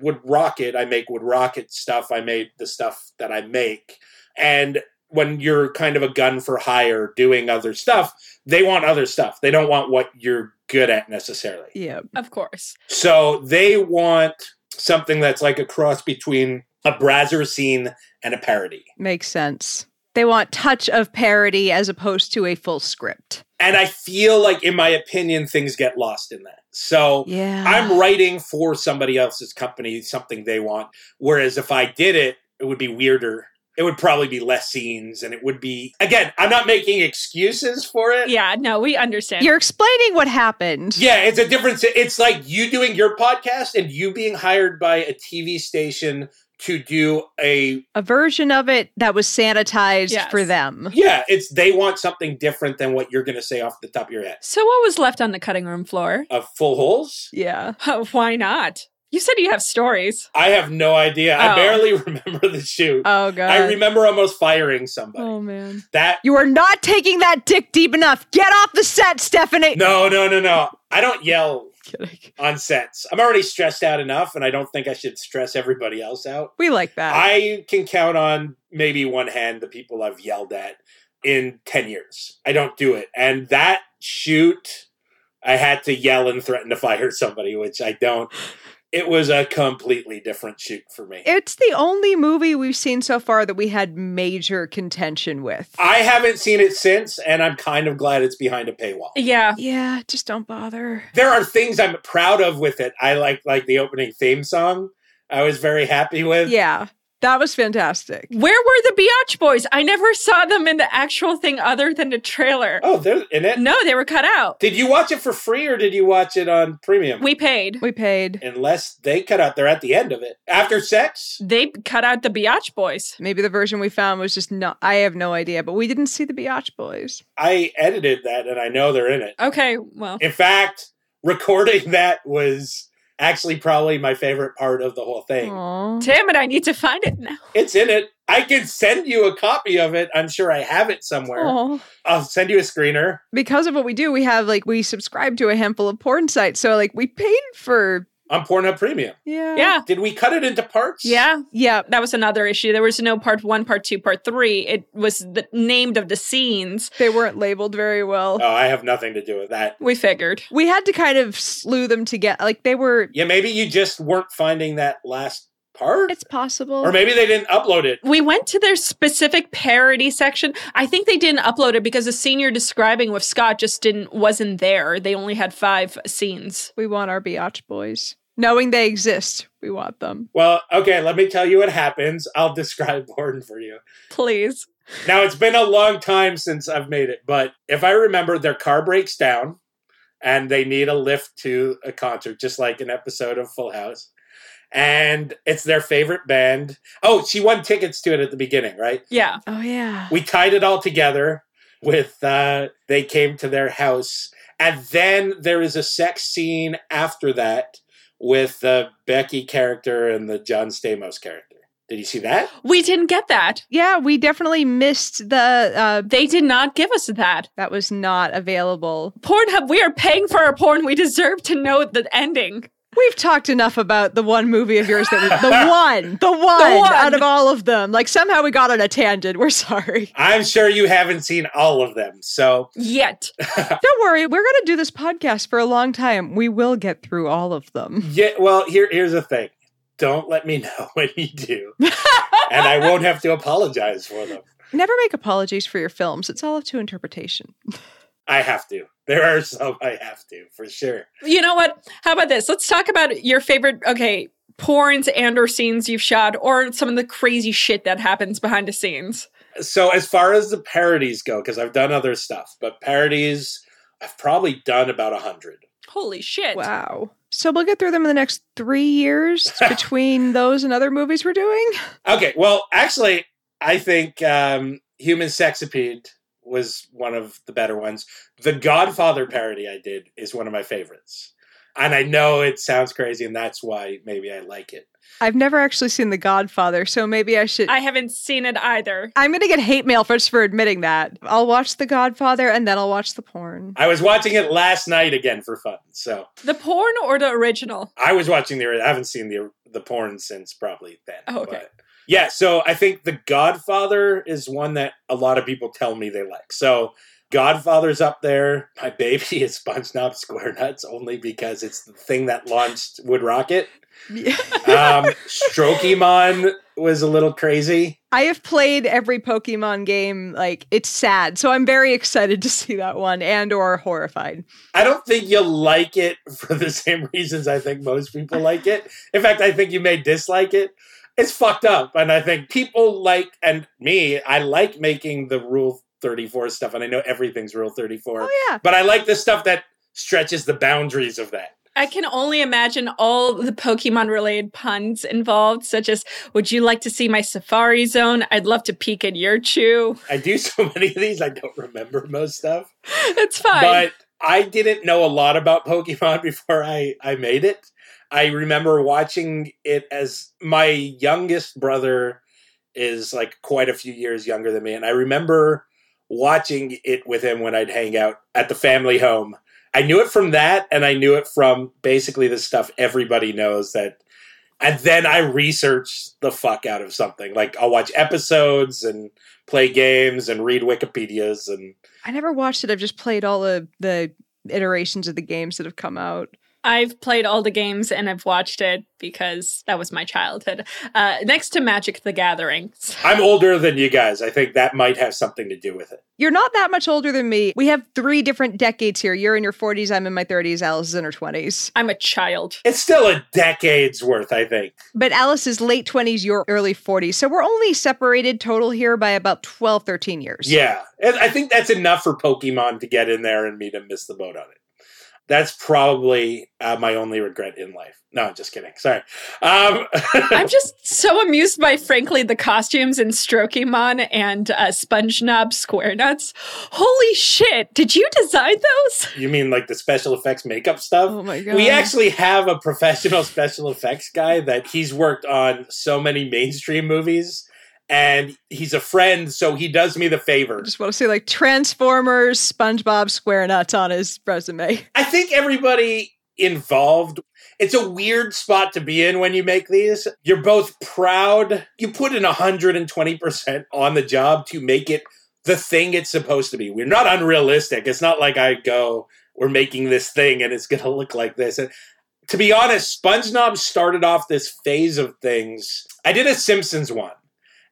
Wood Rocket i make Wood Rocket stuff i made the stuff that i make and when you're kind of a gun for hire doing other stuff they want other stuff they don't want what you're good at necessarily yeah. Of course. so they want something that's like a cross between a Brazzer scene and a parody. Makes sense. They want touch of parody as opposed to a full script. And I feel like, in my opinion, things get lost in that. So Yeah. I'm writing for somebody else's company, something they want. Whereas if I did it, it would be weirder. It would probably be less scenes and it would be, again, I'm not making excuses for it. Yeah, no, we understand. You're explaining what happened. Yeah, it's a difference. It's like you doing your podcast and you being hired by a TV station to do a A version of it that was sanitized Yes. for them. Yeah, it's they want something different than what you're going to say off the top of your head. so, what was left on the cutting room floor? Of full holes? Yeah. [LAUGHS] Uh, why not? You said you have stories. I have no idea. I Oh. barely [LAUGHS] remember the shoot. Oh god. I remember almost firing somebody. Oh man. That You are not taking that dick deep enough. Get off the set, Stephanie. no, no, no, no. I don't yell Kidding. [LAUGHS] on sets. I'm already stressed out enough, and I don't think I should stress everybody else out. We like that. I can count on maybe one hand the people I've yelled at in 10 years. I don't do it. And that shoot, I had to yell and threaten to fire somebody, which I don't. [LAUGHS] It was a completely different shoot for me. it's the only movie we've seen so far that we had major contention with. I haven't seen it since, and I'm kind of glad it's behind a paywall. Yeah. yeah, just don't bother. There are things I'm proud of with it. I like like the opening theme song. I was very happy with. Yeah. That was fantastic. Where were the Biatch Boys? I never saw them in the actual thing other than the trailer. Oh, they're in it. No, they were cut out. Did you watch it for free or did you watch it on premium? We paid. We paid. Unless they cut out, they're at the end of it. After sex? They cut out the Biatch Boys. Maybe the version we found was just not. I have no idea, but we didn't see the Biatch Boys. I edited that and I know they're in it. Okay, well, In fact, recording that was actually probably my favorite part of the whole thing. Aw. damn it, I need to find it now. It's in it. I can send you a copy of it. I'm sure I have it somewhere. Aw. I'll send you a screener. Because of what we do, we have like we subscribe to a handful of porn sites. So like we paid for on Pornhub Premium. Yeah. Yeah. Did we cut it into parts? Yeah. Yeah. That was another issue. There was no part one, part two, part three. It was the named of the scenes. They weren't labeled very well. Oh, I have nothing to do with that. We figured. We had to kind of slew them together. Like they were. Yeah, maybe you just weren't finding that last part, It's possible. or maybe they didn't upload it. We went to their specific parody section. I think they didn't upload it because the scene you're describing with Scott just didn't wasn't there. They only had five scenes. we want our biatch boys, knowing they exist. We want them. Well, okay, let me tell you what happens. I'll [LAUGHS] describe Borden for you. Please. Now, it's been a long time since I've made it, but if I remember, their car breaks down and they need a lift to a concert, just like an episode of Full House. And it's their favorite band. Oh, she won tickets to it at the beginning, right? Yeah. Oh yeah. We tied it all together with uh they came to their house. And then there is a sex scene after that with the Becky character and the John Stamos character. Did you see that? We didn't get that. yeah, we definitely missed the. uh They did not give us that. That was not available. Pornhub, we are paying for our porn. We deserve to know the ending. We've talked enough about the one movie of yours that we, the [LAUGHS] one, the one, one. out of all of them. Like somehow we got on a tangent. We're sorry. I'm sure you haven't seen all of them. So Yet. [LAUGHS] Don't worry. We're going to do this podcast for a long time. We will get through all of them. Yeah, well, here here's the thing. Don't let me know [LAUGHS] when you do, and I won't have to apologize for them. Never make apologies for your films. It's all up to interpretation. I have to. There are some I have to for sure. You know what? How about this? Let's talk about your favorite, okay, porns and or scenes you've shot or some of the crazy shit that happens behind the scenes. So as far as the parodies go, because I've done other stuff, but parodies I've probably done about a hundred. Holy shit. Wow. So we'll get through them in the next three years [LAUGHS] between those and other movies we're doing. Okay, well, actually, I think um, Human Sexipede was one of the better ones. The Godfather parody I did is one of my favorites. And I know it sounds crazy, and that's why maybe I like it. I've never actually seen The Godfather, so maybe I should. I haven't seen it either. I'm going to get hate mail first for admitting that. I'll watch The Godfather and then I'll watch the porn. I was watching it last night again for fun. So The porn or the original? I was watching the. I haven't seen the the porn since probably then. Oh, okay. But yeah, so I think The Godfather is one that a lot of people tell me they like. So Godfather's up there. My [LAUGHS] baby is SpongeBob SquareNuts only because it's the thing that launched Wood Rocket. [LAUGHS] Um, Strokemon was a little crazy. I have played every Pokemon game. Like it's sad, so I'm very excited to see that one and or horrified. I don't think you'll like it [LAUGHS] for the same reasons I think most people like it. In fact, I think you may dislike it. It's fucked up. And I think people like, and me, I like making the Rule 34 stuff. And I know everything's Rule 34. Oh yeah, But I like the stuff that stretches the boundaries of that. I can only imagine all the Pokemon related puns involved, such as Would you like to see my Safari Zone? I'd love to peek at your chew. I do so [LAUGHS] many of these, I don't remember most stuff. It's fine. But I didn't know a lot about Pokemon [LAUGHS] before I, I made it. I remember watching it as my youngest brother is like quite a few years younger than me. And I remember watching it with him when I'd hang out at the family home. I knew it from that, and I knew it from basically the stuff everybody knows that. And then I researched the fuck out of something. Like I'll watch episodes and play games and read Wikipedias and I never watched it. I've just played all of the iterations of the games that have come out. I've played all the games and I've watched it because that was my childhood. Uh, next to Magic the Gathering. [LAUGHS] I'm older than you guys. I think that might have something to do with it. You're not that much older than me. We have three different decades here. You're in your 40s. I'm in my 30s. Alice is in her 20s. I'm a child. It's still a decade's worth, I think. But Alice is late 20s. You're early 40s. So we're only separated total here by about 12, 13 years. Yeah. And I think that's enough for Pokemon to get in there and me to miss the boat on it. That's probably uh, my only regret in life. No, I'm just kidding. Sorry. Um, [LAUGHS] I'm just so amused by, frankly, the costumes in Strokemon and uh, SpongeBob SquareNuts. Holy shit! Did you design those? you mean like the special effects makeup stuff? Oh my God. We actually have a professional [LAUGHS] special effects guy that he's worked on so many mainstream movies, and he's a friend, so he does me the favor. I just want to say like Transformers, SpongeBob, SquareNuts on his resume. I think everybody involved it's a weird spot to be in when you make these. You're both proud. You put in 120% on the job to make it the thing it's supposed to be. We're not unrealistic. It's not like I go, we're making this thing and it's going to look like this. And to be honest, SpongeBob started off this phase of things. I did a Simpsons one.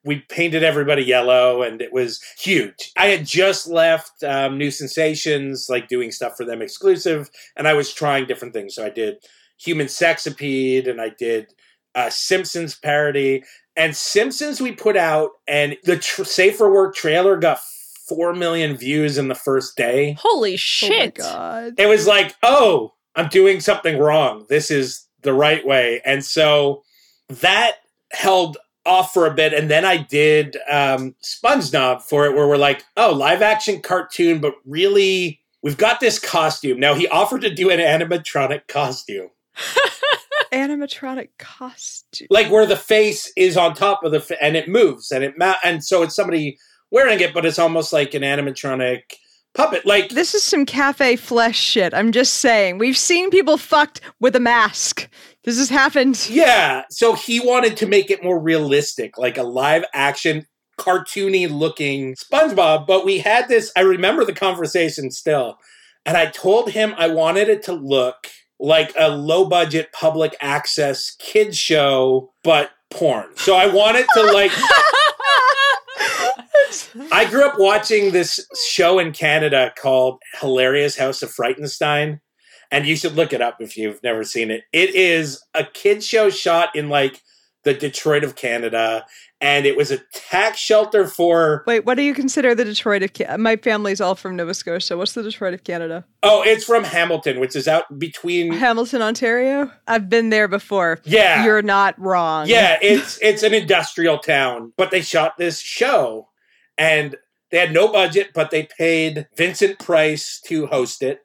We painted everybody yellow and it was huge. I had just left um, New Sensations, like doing stuff for them exclusive, and I was trying different things. So I did Human Sexipede and I did a Simpsons parody. And Simpsons we put out, and the tr- Safe for Work trailer got 4 million views in the first day. Holy Oh my shit. god. It was like, oh, I'm doing something wrong. This is the right way. And so that held off for a bit. And then I did um, SpongeKnob for it, where we're like, oh, live action cartoon, but really, we've got this costume. Now, he offered to do an animatronic costume, [LAUGHS] Animatronic costume. like where the face is on top of the, fa- and it moves and it, ma- and so it's somebody wearing it, but it's almost like an animatronic puppet. Like, This is some cafe flesh shit. I'm just saying. We've seen people fucked with a mask. This has happened. Yeah, so he wanted to make it more realistic, like a live action, cartoony looking SpongeBob. But we had this, I remember the conversation still, and I told him I wanted it to look like a low budget public access kids show, but porn. So I wanted to like. [LAUGHS] I grew up watching this show in Canada called Hilarious House of Frightenstein. And you should look it up if you've never seen it. It is a kid show shot in like the Detroit of Canada. And it was a tax shelter for Wait, what do you consider the Detroit of Canada? My family's all from Nova Scotia. What's the Detroit of Canada? oh, it's from Hamilton, which is out between Hamilton, Ontario? I've been there before. Yeah. You're not wrong. Yeah, it's it's an industrial town, but they shot this show and they had no budget, but they paid Vincent Price to host it.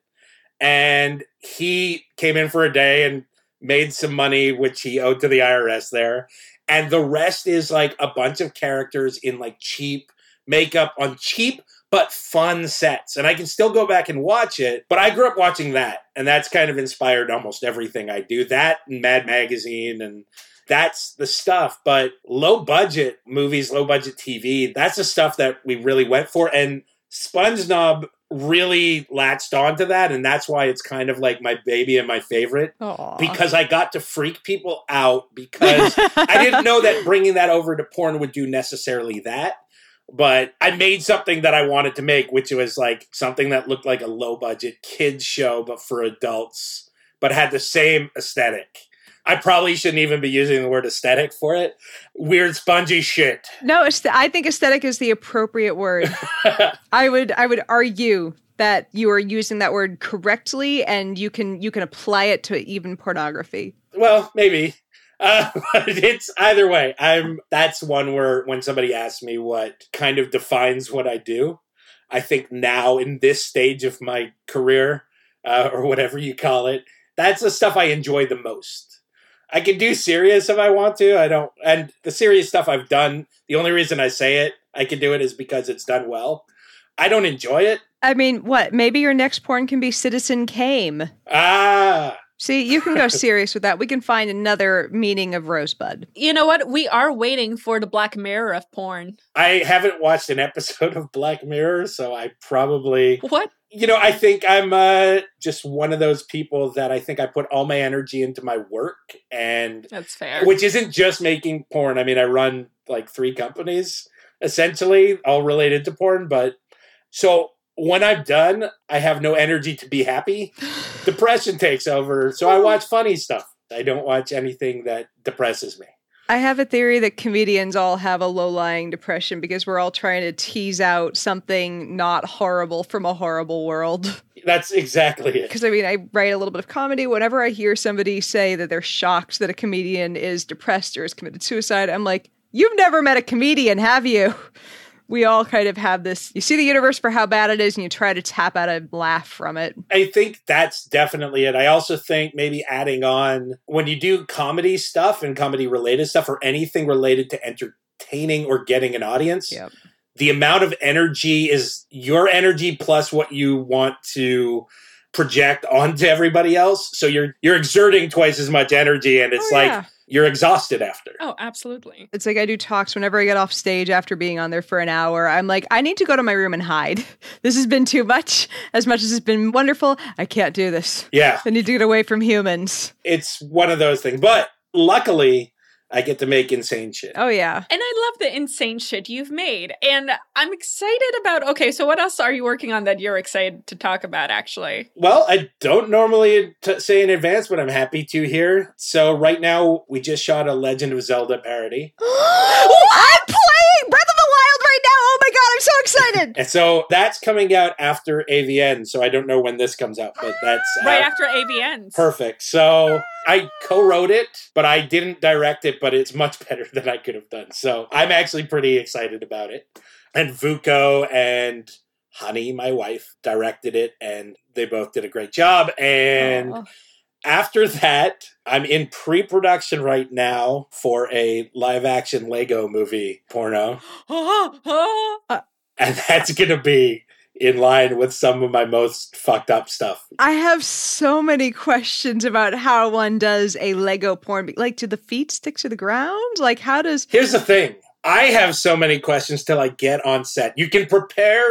And he came in for a day and made some money, which he owed to the IRS there. And the rest is like a bunch of characters in like cheap makeup on cheap but fun sets. And I can still go back and watch it, but I grew up watching that. And that's kind of inspired almost everything I do. That and Mad Magazine and that's the stuff. But low budget movies, low budget TV, that's the stuff that we really went for. And SpongeKnob really latched onto that. And that's why it's kind of like my baby and my favorite Aw. because I got to freak people out because [LAUGHS] I didn't know that bringing that over to porn would do necessarily that. But I made something that I wanted to make, which was like something that looked like a low budget kids show, but for adults, but had the same aesthetic. I probably shouldn't even be using the word aesthetic for it. Weird spongy shit. No, I think aesthetic is the appropriate word. [LAUGHS] I would I would argue that you are using that word correctly and you can you can apply it to even pornography. Well, maybe. Uh, [LAUGHS] but it's either way. I'm. That's one where when somebody asks me what kind of defines what I do, I think now in this stage of my career, uh, or whatever you call it, that's the stuff I enjoy the most. I can do serious if I want to. I don't, and the serious stuff I've done. The only reason I say it, I can do it, is because it's done well. I don't enjoy it. I mean, what? Maybe your next porn can be Citizen Kame. Ah, See, you can go [LAUGHS] serious with that. We can find another meaning of Rosebud. You know what? We are waiting for the Black Mirror of porn. I haven't watched an episode of Black Mirror, so I probably What? You know, I think I'm uh, just one of those people that I think I put all my energy into my work, and That's fair. which isn't just making porn. I mean, I run like three companies essentially, all related to porn. But so when I'm done, I have no energy to be happy. [SIGHS] Depression takes over, so I watch funny stuff. I don't watch anything that depresses me. I have a theory that comedians all have a low lying depression because we're all trying to tease out something not horrible from a horrible world. [LAUGHS] That's exactly it. Because I mean, I write a little bit of comedy. Whenever I hear somebody say that they're shocked that a comedian is depressed or has committed suicide, I'm like, you've never met a comedian, have you? We all kind of have this. You see the universe for how bad it is, and you try to tap out a laugh from it. I think that's definitely it. I also think maybe adding on when you do comedy stuff and comedy related stuff or anything related to entertaining or getting an audience, Yep. the amount of energy is your energy plus what you want to project onto everybody else. So you're you're exerting twice as much energy and it's Oh, like yeah. You're exhausted after. Oh, absolutely. It's like I do talks whenever I get off stage after being on there for an hour. I'm like, I need to go to my room and hide. [LAUGHS] This has been too much. As much as it's been wonderful, I can't do this. Yeah. I need to get away from humans. It's one of those things. But luckily I get to make insane shit. Oh yeah. And I love the insane shit you've made. And I'm excited about okay, so what else are you working on that you're excited to talk about actually? Well, I don't normally t- say in advance, but I'm happy to here. So right now we just shot a Legend of Zelda parody. [GASPS] Oh, I'm playing Breath of the Wild right now. Oh my god, I'm so excited. [LAUGHS] And so that's coming out after AVN. So I don't know when this comes out, but that's [GASPS] Right out. after AVN. Perfect. So I co-wrote it, but I didn't direct it, but it's much [LAUGHS] better than I could have done. So I'm actually pretty excited about it. And Vuko and Honey, my wife, directed it and they both did a great job. And Aw. After that, I'm in pre-production right now for a live action Lego movie porno. [GASPS] And that's gonna be in line with some of my most fucked up stuff. I have so many questions about how one does a Lego porn. Like, do the feet stick to the ground? Like, how does Here's the thing. I have so many questions till I get on set. You can prepare.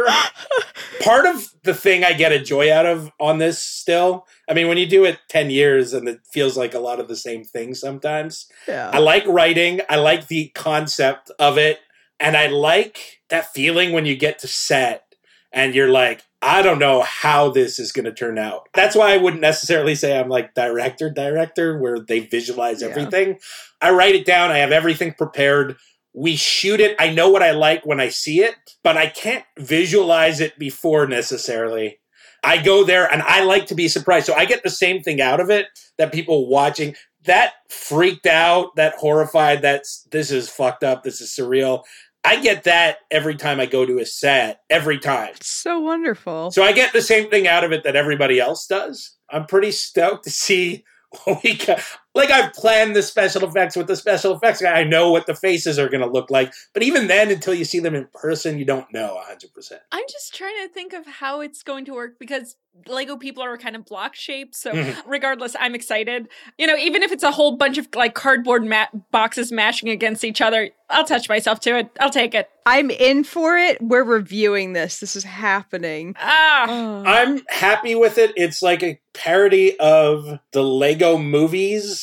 [LAUGHS] Part of the thing I get a joy out of on this still, I mean, when you do it 10 years and it feels like a lot of the same thing sometimes, Yeah. I like writing. I like the concept of it. And I like that feeling when you get to set and you're like, I don't know how this is going to turn out. That's why I wouldn't necessarily say I'm like director, director, where they visualize Yeah. everything. I write it down. I have everything prepared. We shoot it. I know what I like when I see it, but I can't visualize it before necessarily. I go there and I like to be surprised. So I get the same thing out of it that people watching that freaked out, that horrified, that's this is fucked up, this is surreal. I get that every time I go to a set, every time. It's so wonderful. So I get the same thing out of it that everybody else does. I'm pretty stoked to see [LAUGHS] what we got. Like I've planned the special effects with the special effects guy. I know what the faces are going to look like, but even then, until you see them in person, you don't know 100. percent I'm just trying to think of how it's going to work because Lego people are kind of block shaped. So, Mhm. regardless, I'm excited. You know, even if it's a whole bunch of like cardboard ma- boxes mashing against each other, I'll touch myself to it. I'll take it. I'm in for it. We're reviewing this. This is happening. Ah, Oh. I'm happy with it. It's like a parody of the Lego movies.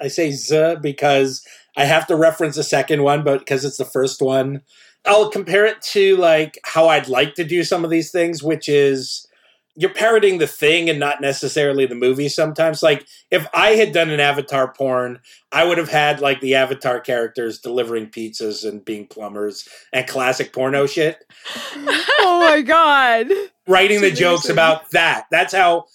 I say Z because I have to reference the second one, but because it's the first one, I'll compare it to like how I'd like to do some of these things, which is you're parroting the thing and not necessarily the movie sometimes. Like if I had done an Avatar porn, I would have had like the Avatar characters delivering pizzas and being plumbers and classic porno shit [LAUGHS] oh my god. writing the That's jokes about that. That's how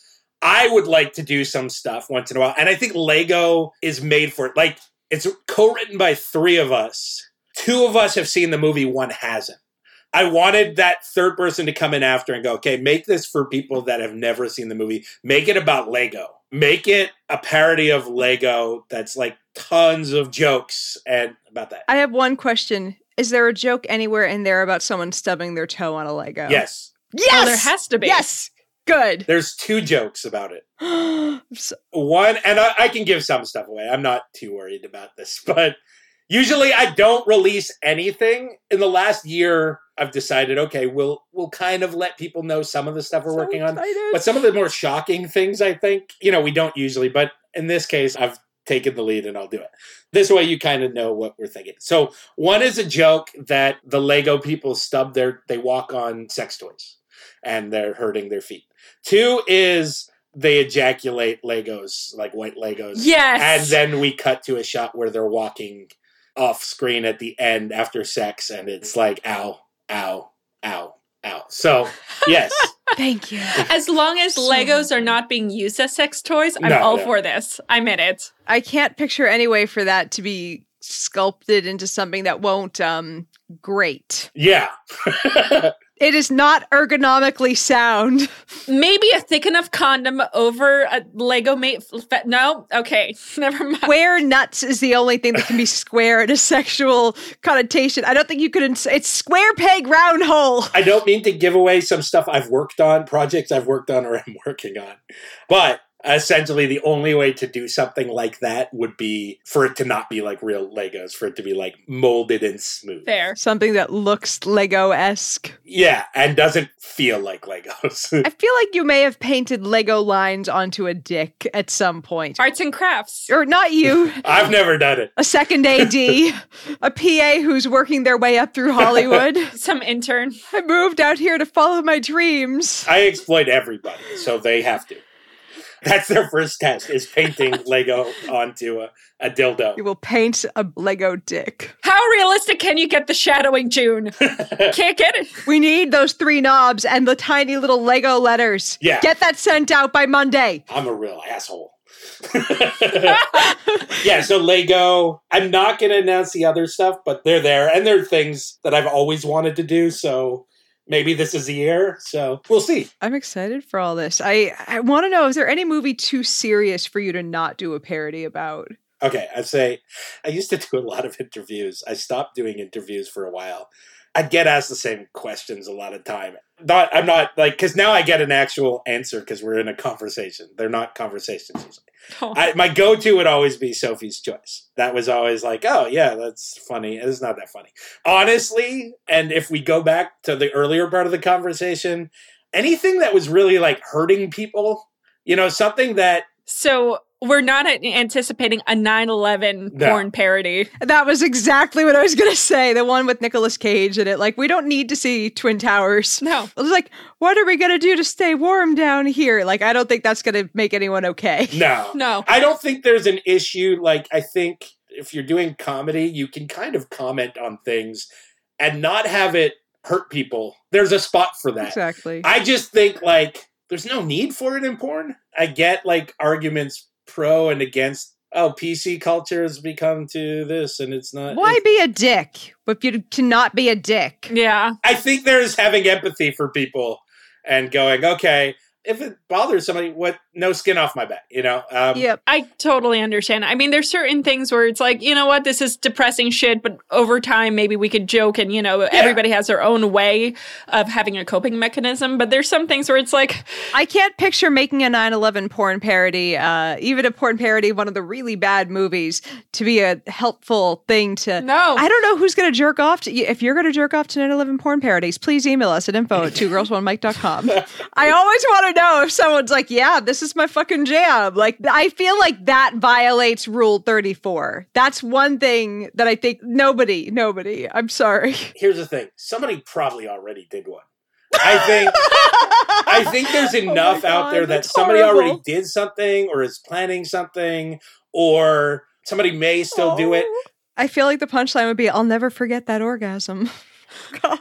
I would like to do some stuff once in a while. And I think Lego is made for it. Like it's co-written by three of us. Two of us have seen the movie, one hasn't. I wanted that third person to come in after and go, okay, make this for people that have never seen the movie. Make it about Lego. Make it a parody of Lego that's like tons of jokes and about that. I have one question. Is there a joke anywhere in there about someone stubbing their toe on a Lego? Yes. Yes. oh, there has to be. Yes. Good. There's two jokes about it. [GASPS] So- one and I, I can give some stuff away. I'm not too worried about this [LAUGHS] but usually i don't release anything. In the last year i've decided okay we'll we'll kind of let people know some of the stuff we're so working on but some of the more shocking things i think you know we don't usually but in this case i've taken the lead and i'll do it. This way you kind of know what we're thinking. So one is a joke that the lego people stub their they walk on sex toys and they're hurting their feet two is they ejaculate legos like white legos Yes. and then we cut to a shot where they're walking off screen at the end after sex and it's like ow ow ow ow so [LAUGHS] yes Thank you. as long as Legos are not being used as sex toys, I'm No, all no. for this. I'm in it. I can't picture any way for that to be sculpted into something that won't um grate. yeah [LAUGHS] It is not ergonomically sound. [LAUGHS] Maybe a thick enough condom over a Lego mate. Fe- no, okay, [LAUGHS] never mind. Square nuts is the only thing that can be square in a sexual connotation. I don't think you could. Ins- it's square peg round hole. I don't mean to give away some stuff I've worked on, projects I've worked on or am working on, but essentially the only way to do something like that would be for it to not be like real Legos, for it to be like molded and smooth. Fair. Something that looks Lego esque. Yeah, and doesn't feel like Legos. [LAUGHS] I feel like you may have painted Lego lines onto a dick at some point. Arts and crafts. Or not you, [LAUGHS] I've never done it. a second AD, a PA who's working their way up through Hollywood. [LAUGHS] Some intern. I moved out here to follow my dreams. I exploit everybody, so they have to. That's their first test is painting [LAUGHS] Lego onto a, a dildo. You will paint a Lego dick. How realistic can you get the shadowing, June? [LAUGHS] Can't get it. We need those three knobs and the tiny little Lego letters. Yeah. Get that sent out by Monday. I'm a real asshole. [LAUGHS] yeah, so Lego. I'm not going to announce the other stuff, but they're there, and they're things that I've always wanted to do. So maybe this is the year. So we'll see. I'm excited for all this. I, I want to know is there any movie too serious for you to not do a parody about? Okay, I'd say I used to [LAUGHS] do a lot of interviews. I stopped doing interviews for a while. I'd get asked the same questions a lot of time. Not, I'm not like because now I get an actual answer because we're in a conversation. They're not conversations. [LAUGHS] Oh. I, my go-to would always be Sophie's Choice. That was always like, oh yeah, that's funny. It's not that funny, honestly. And if we go back to the earlier part of the conversation, anything that was really like hurting people, you know, something that So we're not anticipating a 9-11 No. porn parody. That was exactly what I was going to say. The one with Nicolas Cage in it. Like, we don't need to see Twin Towers. No. It was like, what are we going to do to stay warm down here? Like, I don't think that's going to make anyone okay. no, [LAUGHS] No. I don't think there's an issue. Like, I think if you're doing comedy, you can kind of comment on things and not have it hurt people. There's a spot for that. Exactly. I just think, like, there's no need for it in porn. I get, like, arguments pro and against, oh, PC culture has become to this and it's not. Why be a dick if you cannot be a dick? Yeah. I think there's having empathy for people and going, okay, if it bothers somebody, what? No skin off my back, you know. Um, Yep. I totally understand. I mean, there's certain things where it's like, you know what, this is depressing shit, but over time, maybe we could joke and, you know, everybody has their own way of having a coping mechanism. But there's some things where it's like, I can't picture making a 9 11 porn parody, uh, even a porn parody of one of the really bad movies, to be a helpful thing to. No. I don't know who's going to jerk off to. If you're going to jerk off to 9 11 porn parodies, please email us at info at two girls one mic.com. [LAUGHS] I always want to know if someone's like, yeah, this is my fucking jam. Like, I feel like that violates Rule 34. That's one thing that I think nobody, nobody, I'm sorry. Here's the thing: somebody probably already did one. I think. I think there's [LAUGHS] Oh enough out there that somebody horrible. already did something or is planning something or somebody may still do it. Oh. I feel like the punchline would be, I'll never forget that orgasm. [LAUGHS] God.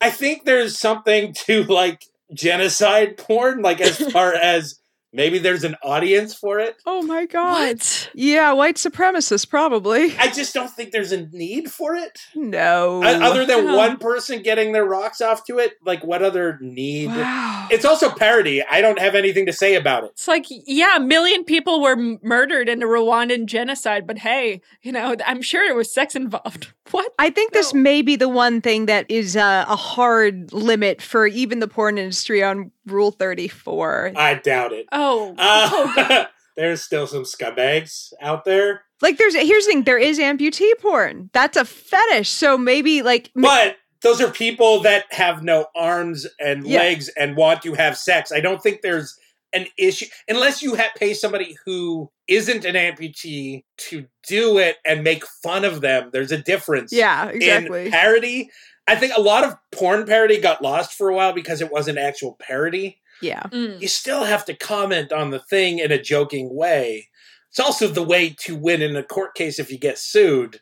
I think there's something to like genocide porn, like as [LAUGHS] far as maybe there's an audience for it. Oh my God. what? Yeah, white supremacists, probably. I just don't think there's a need for it. No. O- Other than No. one person getting their rocks off to it, like what other need? wow. It's also parody. I don't have anything to say about it. It's like, yeah, a million people were m- murdered in the Rwandan genocide, but hey, you know, I'm sure there was sex involved. What? I think this may be the one thing that is uh, a hard limit for even the porn industry on Rule 34. I doubt it. Oh, Uh, [LAUGHS] there's still some scumbags out there, Like, there's here's the thing there is amputee porn. That's a fetish. So maybe, like, but those are people that have no arms and Yeah. legs and want to have sex. I don't think there's an issue unless you ha- pay somebody who isn't an amputee to do it and make fun of them. There's a difference. yeah, in parody. I think a lot of porn parody got lost for a while because it wasn't actual parody. yeah. Mm. You still have to comment on the thing in a joking way. It's also the way to win in a court case if you get sued.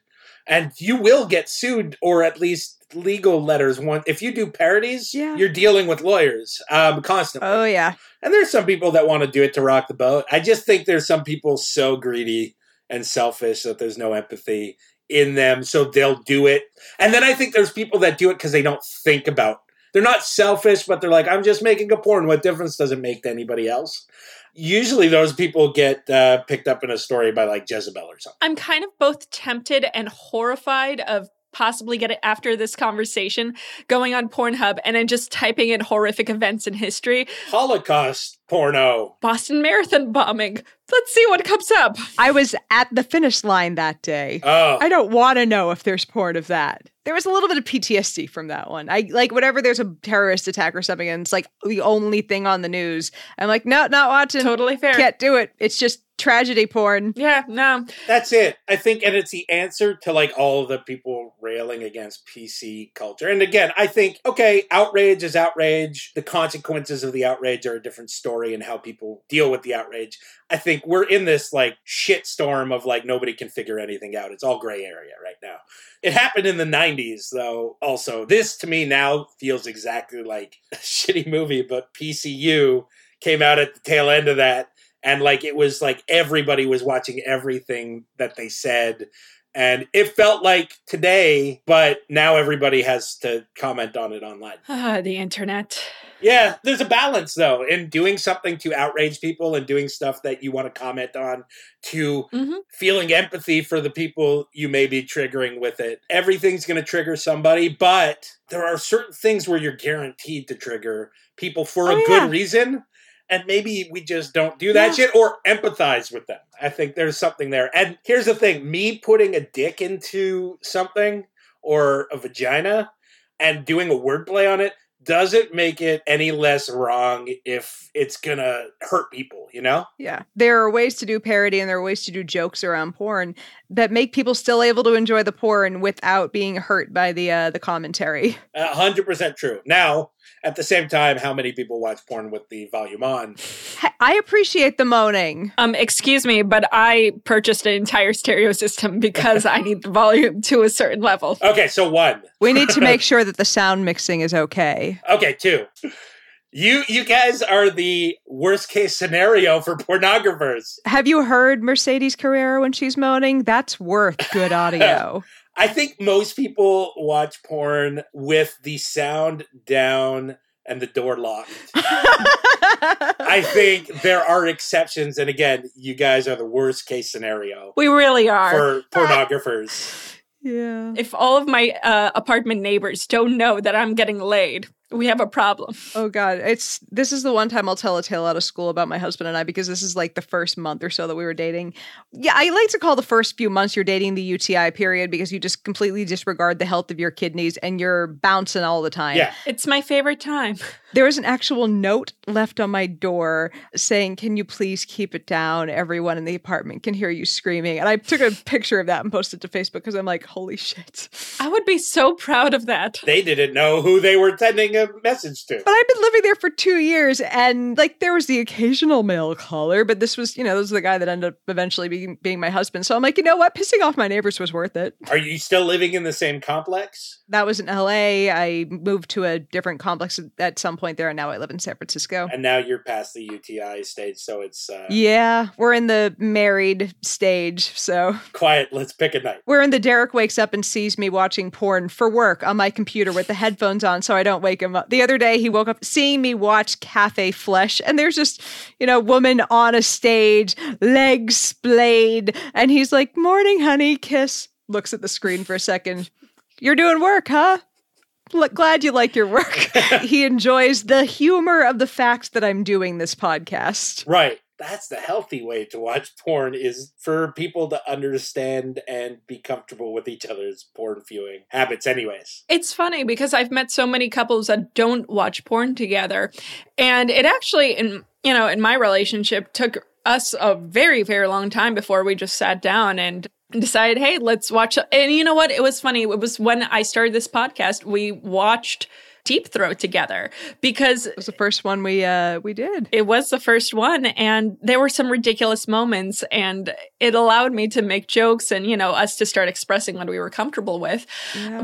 And you will get sued or at least legal letters one if you do parodies, Yeah. you're dealing with lawyers um constantly. Oh, yeah. And there's some people that want to do it to rock the boat. I just think there's some people so greedy and selfish that there's no empathy in them, so they'll do it. And then I think there's people that do it because they don't think about they're not selfish, but they're like, I'm just making a porn. What difference does it make to anybody else? Usually, those people get uh, picked up in a story by like Jezebel or something. I'm kind of both tempted and horrified of possibly get it after this conversation going on Pornhub and then just typing in horrific events in history. Holocaust porno. Boston Marathon bombing. Let's see what comes up. I was at the finish line that day. Oh, I don't want to know if there's porn of that. There was a little bit of PTSD from that one. I like whatever there's a terrorist attack or something, and it's like the only thing on the news. I'm like, no, not watching. Totally fair. Can't do it. It's just tragedy porn. Yeah, no. that's it. I think, and it's the answer to like all of the people railing against PC culture. And again, I think, okay, outrage is outrage. The consequences of the outrage are a different story and how people deal with the outrage. I think we're in this like shit storm of like nobody can figure anything out. It's all gray area right now. It happened in the 90s, though, also. This to me now feels exactly like [LAUGHS] a shitty movie, but PCU came out at the tail end of that. And like it was like everybody was watching everything that they said. And it felt like today, but now everybody has to comment on it online. Ah, [SIGHS] the internet. Yeah, there's a balance though in doing something to outrage people and doing stuff that you want to comment on to Mhm. feeling empathy for the people you may be triggering with it. Everything's going to trigger somebody, but there are certain things where you're guaranteed to trigger people for Oh, a yeah. good reason. And maybe we just don't do that Yeah. shit or empathize with them. I think there's something there. And here's the thing me putting a dick into something or a vagina and doing a wordplay on it doesn't make it any less wrong if it's gonna hurt people, you know? Yeah. There are ways to do parody and there are ways to do jokes around porn that make people still able to enjoy the porn without being hurt by the uh, the commentary. Hundred percent true. Now, at the same time, how many people watch porn with the volume on? I appreciate the moaning. Um, excuse me, but I purchased an entire stereo system because I need the volume to a certain level. Okay, so one. We need to [LAUGHS] make sure that the sound mixing is okay. Okay, two. You you guys are the worst case scenario for pornographers. Have you heard Mercedes Carrera when she's moaning? That's worth good [LAUGHS] audio. I think most people watch porn with the sound down and the door locked. [LAUGHS] I think there are exceptions, and again, you guys are the worst case scenario We really are. for pornographers. yeah. if all of my uh, apartment neighbors don't know that I'm getting laid, we have a problem. [LAUGHS] Oh god, it's this is the one time I'll tell a tale out of school about my husband and I because this is like the first month or so that we were dating. Yeah, I like to call the first few months you're dating the UTI period because you just completely disregard the health of your kidneys and you're bouncing all the time. Yeah. It's my favorite time. [LAUGHS] There was an actual note left on my door saying, "Can you please keep it down? Everyone in the apartment can hear you screaming." And I took a picture of that and posted it to Facebook because I'm like, "Holy shit." I would be so proud of that. They didn't know who they were sending a message to. But I've been living there for two years, and like there was the occasional male caller, but this was, you know, this was the guy that ended up eventually being, being my husband. So I'm like, you know what? Pissing off my neighbors was worth it. Are you still living in the same complex? That was in LA. I moved to a different complex at some point there, and now I live in San Francisco. And now you're past the UTI stage, so it's uh, Yeah, we're in the married stage. So quiet. Let's pick a night. we're in the Derek wakes up and sees me watching porn for work on my computer with the headphones on so I don't wake him up. The other day he woke up seeing me watch Cafe Flesh and there's just, you know, woman on a stage, legs splayed, and he's like, Morning, honey, kiss. Looks at the screen for a second. You're doing work, huh? Glad you like your work. [LAUGHS] he enjoys the humor of the fact that I'm doing this podcast. Right. That's the healthy way to watch porn is for people to understand and be comfortable with each other's porn viewing habits anyways. It's funny because I've met so many couples that don't watch porn together. And it actually in you know, in my relationship took us a very very long time before we just sat down and decided, "Hey, let's watch." And you know what? It was funny. It was when I started this podcast, we watched Deep Throat together because It was the first one we uh we did. it was the first one and there were some ridiculous moments and it allowed me to make jokes and you know us to start expressing what we were comfortable with.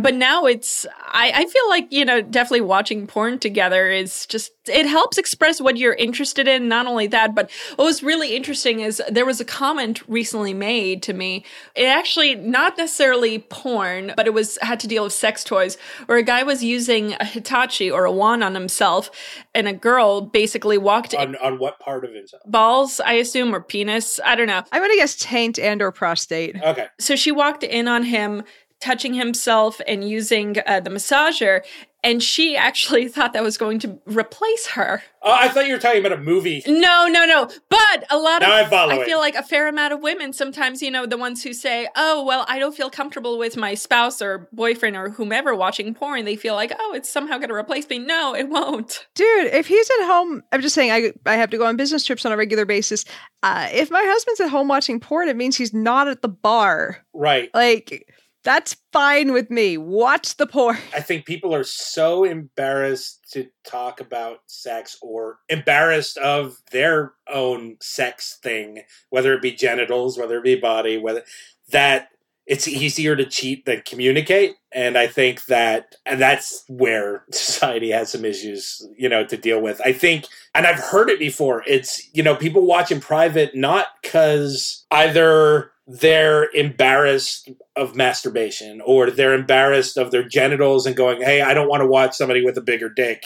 But now it's I, I feel like you know definitely watching porn together is just it helps express what you're interested in. Not only that but what was really interesting is there was a comment recently made to me. It actually not necessarily porn but it was had to deal with sex toys where a guy was using a Hitachi or a wand on himself, and a girl basically walked on on what part of himself? balls, I assume, or penis. I don't know. I'm gonna guess taint and or prostate. Okay, So she walked in on him touching himself and using uh, the massager, and she actually [LAUGHS] thought that was going to replace her. oh, I thought you were talking about a movie. No, no, no. But a lot Now of I'm. I feel like a fair amount of women sometimes, you know, the ones who say, "Oh, well, I don't feel comfortable with my spouse or boyfriend or whomever watching porn." They feel like, "Oh, it's somehow going to replace me." No, it won't. Dude, if he's at home, I'm just saying, I, I have to go on business trips on a regular basis. Uh, if my husband's at home watching porn, it means he's not at the bar. Right. Like, that's fine with me. Watch the porn. I think people are so embarrassed to talk about sex or embarrassed of their own sex thing, whether it be genitals, whether it be body, whether that it's easier to cheat than communicate. And I think that, and that's where [LAUGHS] society has some issues, you know, to deal with. I think, and I've heard it before, it's, you know, people watch in private not because either they're embarrassed of masturbation or they're embarrassed of their genitals and going, hey, I don't want to watch somebody with a bigger dick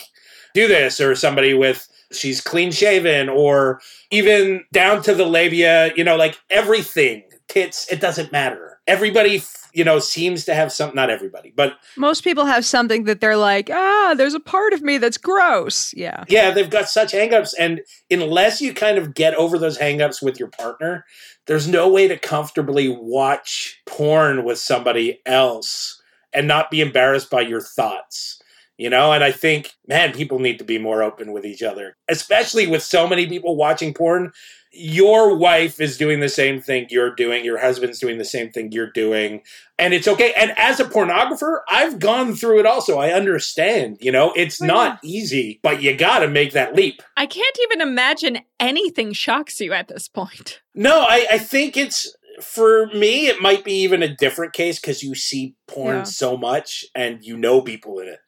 do this, or somebody with she's clean shaven, or even down to the labia, you know, like everything, tits, it doesn't matter. Everybody, you know, seems to have some, not everybody, but Most people have something that they're like, ah, there's a part of me that's gross. Yeah. yeah, they've got such hangups. And unless you kind of get over those hangups with your partner, there's no way to comfortably watch porn with somebody else and not be embarrassed by your thoughts. You know, and I think, man, people need to be more open with each other, especially with so many people watching porn. Your wife is doing the same thing you're doing, your husband's doing the same thing you're doing, and it's okay. And as a pornographer, I've gone through it also. I understand, you know, it's Oh, not easy, but you got to make that leap. I can't even imagine anything shocks you at this point. No, I, I think it's for me, it might be even a different case because you see porn Yeah. so much and you know people in it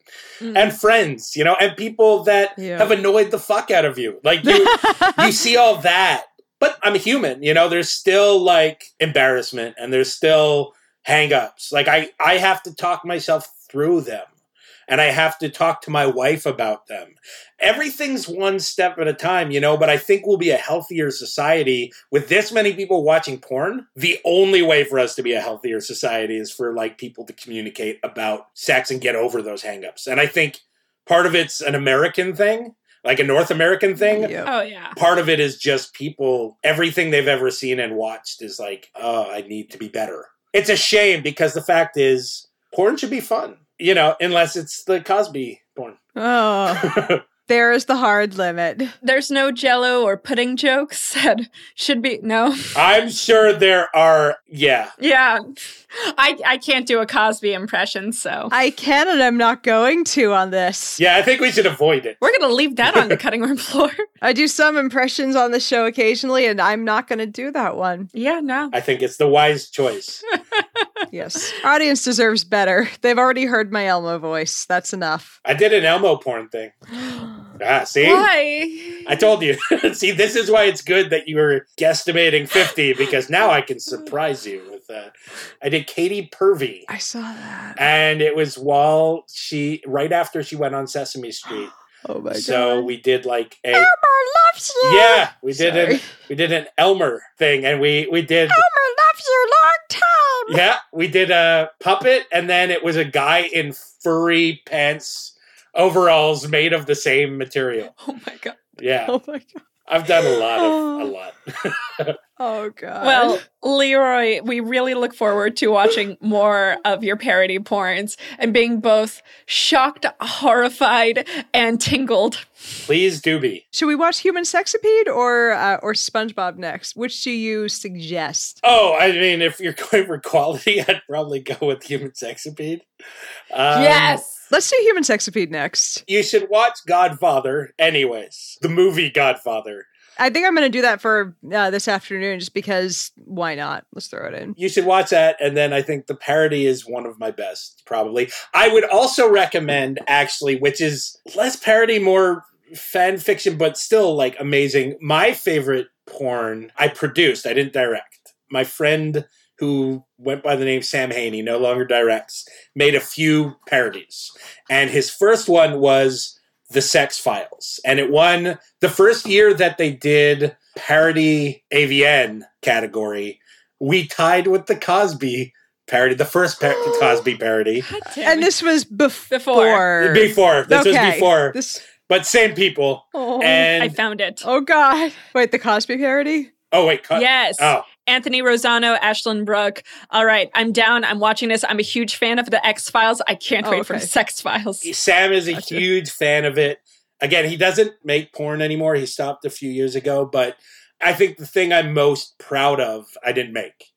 Mm. and friends, you know, and people that Yeah. have annoyed the fuck out of you. Like you, [LAUGHS] you see all that, but I'm a human, you know, there's still like embarrassment and there's still hangups. Like I, I have to talk myself through them and I have to talk to my wife about them. Everything's one step at a time, you know, but I think we'll be a healthier society with this many people watching porn. The only way for us to be a healthier society is for like people to communicate about sex and get over those hangups. And I think part of it's an American thing, like a North American thing. Yeah. Oh yeah. Part of it is just people, everything they've ever seen and watched is like, oh, I need to be better. It's a shame because the fact is, porn should be fun, you know, unless it's the Cosby porn. Oh, [LAUGHS] there's the hard limit. There's no jello or pudding jokes that should be no. I'm sure there are, yeah. Yeah. I I can't do a Cosby impression, so I can and I'm not going to on this. Yeah, I think we should avoid it. we're gonna leave that on the [LAUGHS] cutting room floor. I do some impressions on the show occasionally, and I'm not going to do that one. yeah, no. I think it's the wise choice. [LAUGHS] Yes. Audience deserves better. They've already heard my Elmo voice. That's enough. I did an Elmo porn thing. [GASPS] Ah, see? Why? I told you. [LAUGHS] see, this is why it's good that you were guesstimating 50 because now I can surprise you with that. I did Katy Pervy. I saw that. And it was while she, right after she went on Sesame Street. [GASPS] Oh my so god. we did like a, Elmer loves you. yeah, we did Sorry. an, we did an Elmer thing and we, we did, Elmer you long time. yeah, we did a puppet and then it was a guy in furry pants, overalls made of the same material. Oh my god. Yeah. Oh my god. I've done a lot of, a lot. [LAUGHS] Oh god. Well, Leroy, we really look forward to watching more of your parody porns and being both shocked, horrified, and tingled. Please do be. should we watch Human Sexipede or uh, or SpongeBob next? Which do you suggest? Oh, I mean, if you're going for quality, [LAUGHS] I'd probably go with Human Sexipede. Um, yes. Let's do Human Sexipede next. You should watch Godfather, anyways. The movie Godfather. I think I'm going to do that for uh, this afternoon, just because. Why not? Let's throw it in. You should watch that, and then I think the parody is one of my best, probably. I would also recommend, actually, which is less parody, more fan fiction, but still like amazing. My favorite porn I produced, I didn't direct. My friend who went by the name Sam Haney, no longer directs, made a few parodies. And his first one was The Sex Files. And it won the first year that they did parody AVN category. We tied with the Cosby parody, the first par- [GASPS] Cosby parody. [LAUGHS] And this was before. Before. Before. This okay. was before. This, But same people. oh, And I found it. oh, God. Wait, the Cosby parody? oh wait, co- Yes. Oh, Anthony Rosano, Ashlyn Brooke. All right, I'm down. I'm watching this. I'm a huge fan of the X Files. I can't Oh, wait for okay. Sex Files. Sam is a Gotcha. huge fan of it. Again, he doesn't make porn anymore. He stopped a few years ago, but I think the thing I'm most proud of, I didn't make.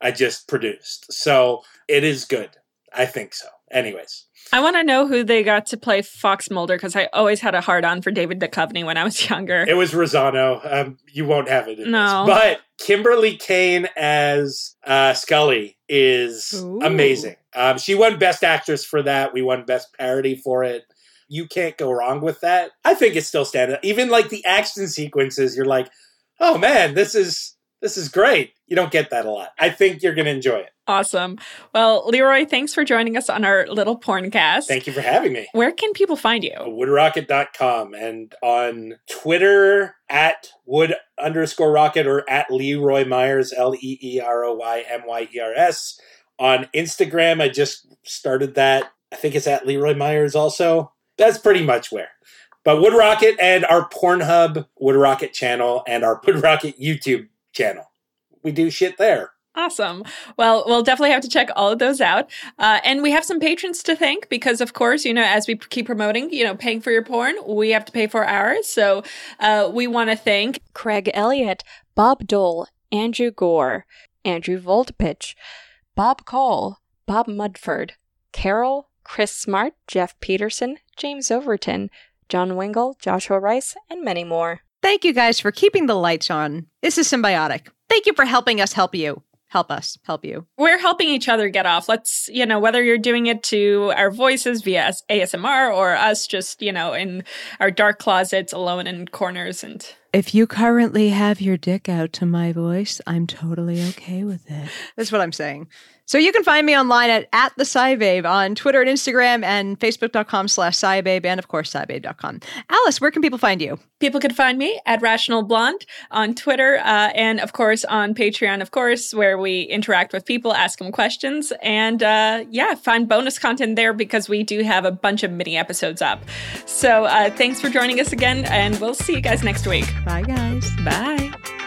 I just produced. So it is good. I think so. Anyways, I want to know who they got to play Fox Mulder because I always had a hard on for David Duchovny when I was [LAUGHS] younger. it was Rosano. Um, you won't have it. In No. This. But Kimberly Kane as uh, Scully is Ooh. amazing. Um, she won Best Actress for that. We won Best Parody for it. You can't go wrong with that. I think it's still standing. Even like the action sequences, you're like, oh man, this is this is great. You don't get that a lot. I think you're gonna enjoy it. awesome. Well, Leroy, thanks for joining us on our little porn cast. Thank you for having me. Where can people find you? woodrocket.com and on Twitter at wood underscore rocket or at Lee Roy Myers, L E E R O Y M Y E R S. On Instagram, I just started that. I think it's at Lee Roy Myers also. That's pretty much where. But Woodrocket and our Pornhub Woodrocket channel and our Wood Rocket YouTube channel. We do shit there. Awesome. Well, we'll definitely have to check all of those out. Uh, and we have some patrons to thank because, of course, you know, as we keep promoting, you know, paying for your porn, we have to pay for ours. So uh, we want to thank Craig Elliott, Bob Dole, Andrew Gore, Andrew Voltpitch, Bob Cole, Bob Mudford, Carol, Chris Smart, Jeff Peterson, James Overton, John Wingle, Joshua Rice, and many more. Thank you guys for keeping the lights on. This is symbiotic. Thank you for helping us help you. Help us help you. we're helping each other get off. Let's, you know, whether you're doing it to our voices via ASMR or us just, you know, in our dark closets alone in corners and If you currently have your dick out to my voice, I'm totally okay with it. That's what I'm saying. So you can find me online at, at the SciBabe on Twitter and Instagram and Facebook.com slash SciBabe and of course SciBabe.com. Alice, where can people find you? People can find me at Rational Blonde on Twitter uh, and, of course, on Patreon, of course, where we interact with people, ask them questions, and uh, yeah, find bonus content there because we do have a bunch of mini episodes up. So uh, thanks for joining us again, and we'll see you guys next week. Bye guys. Bye.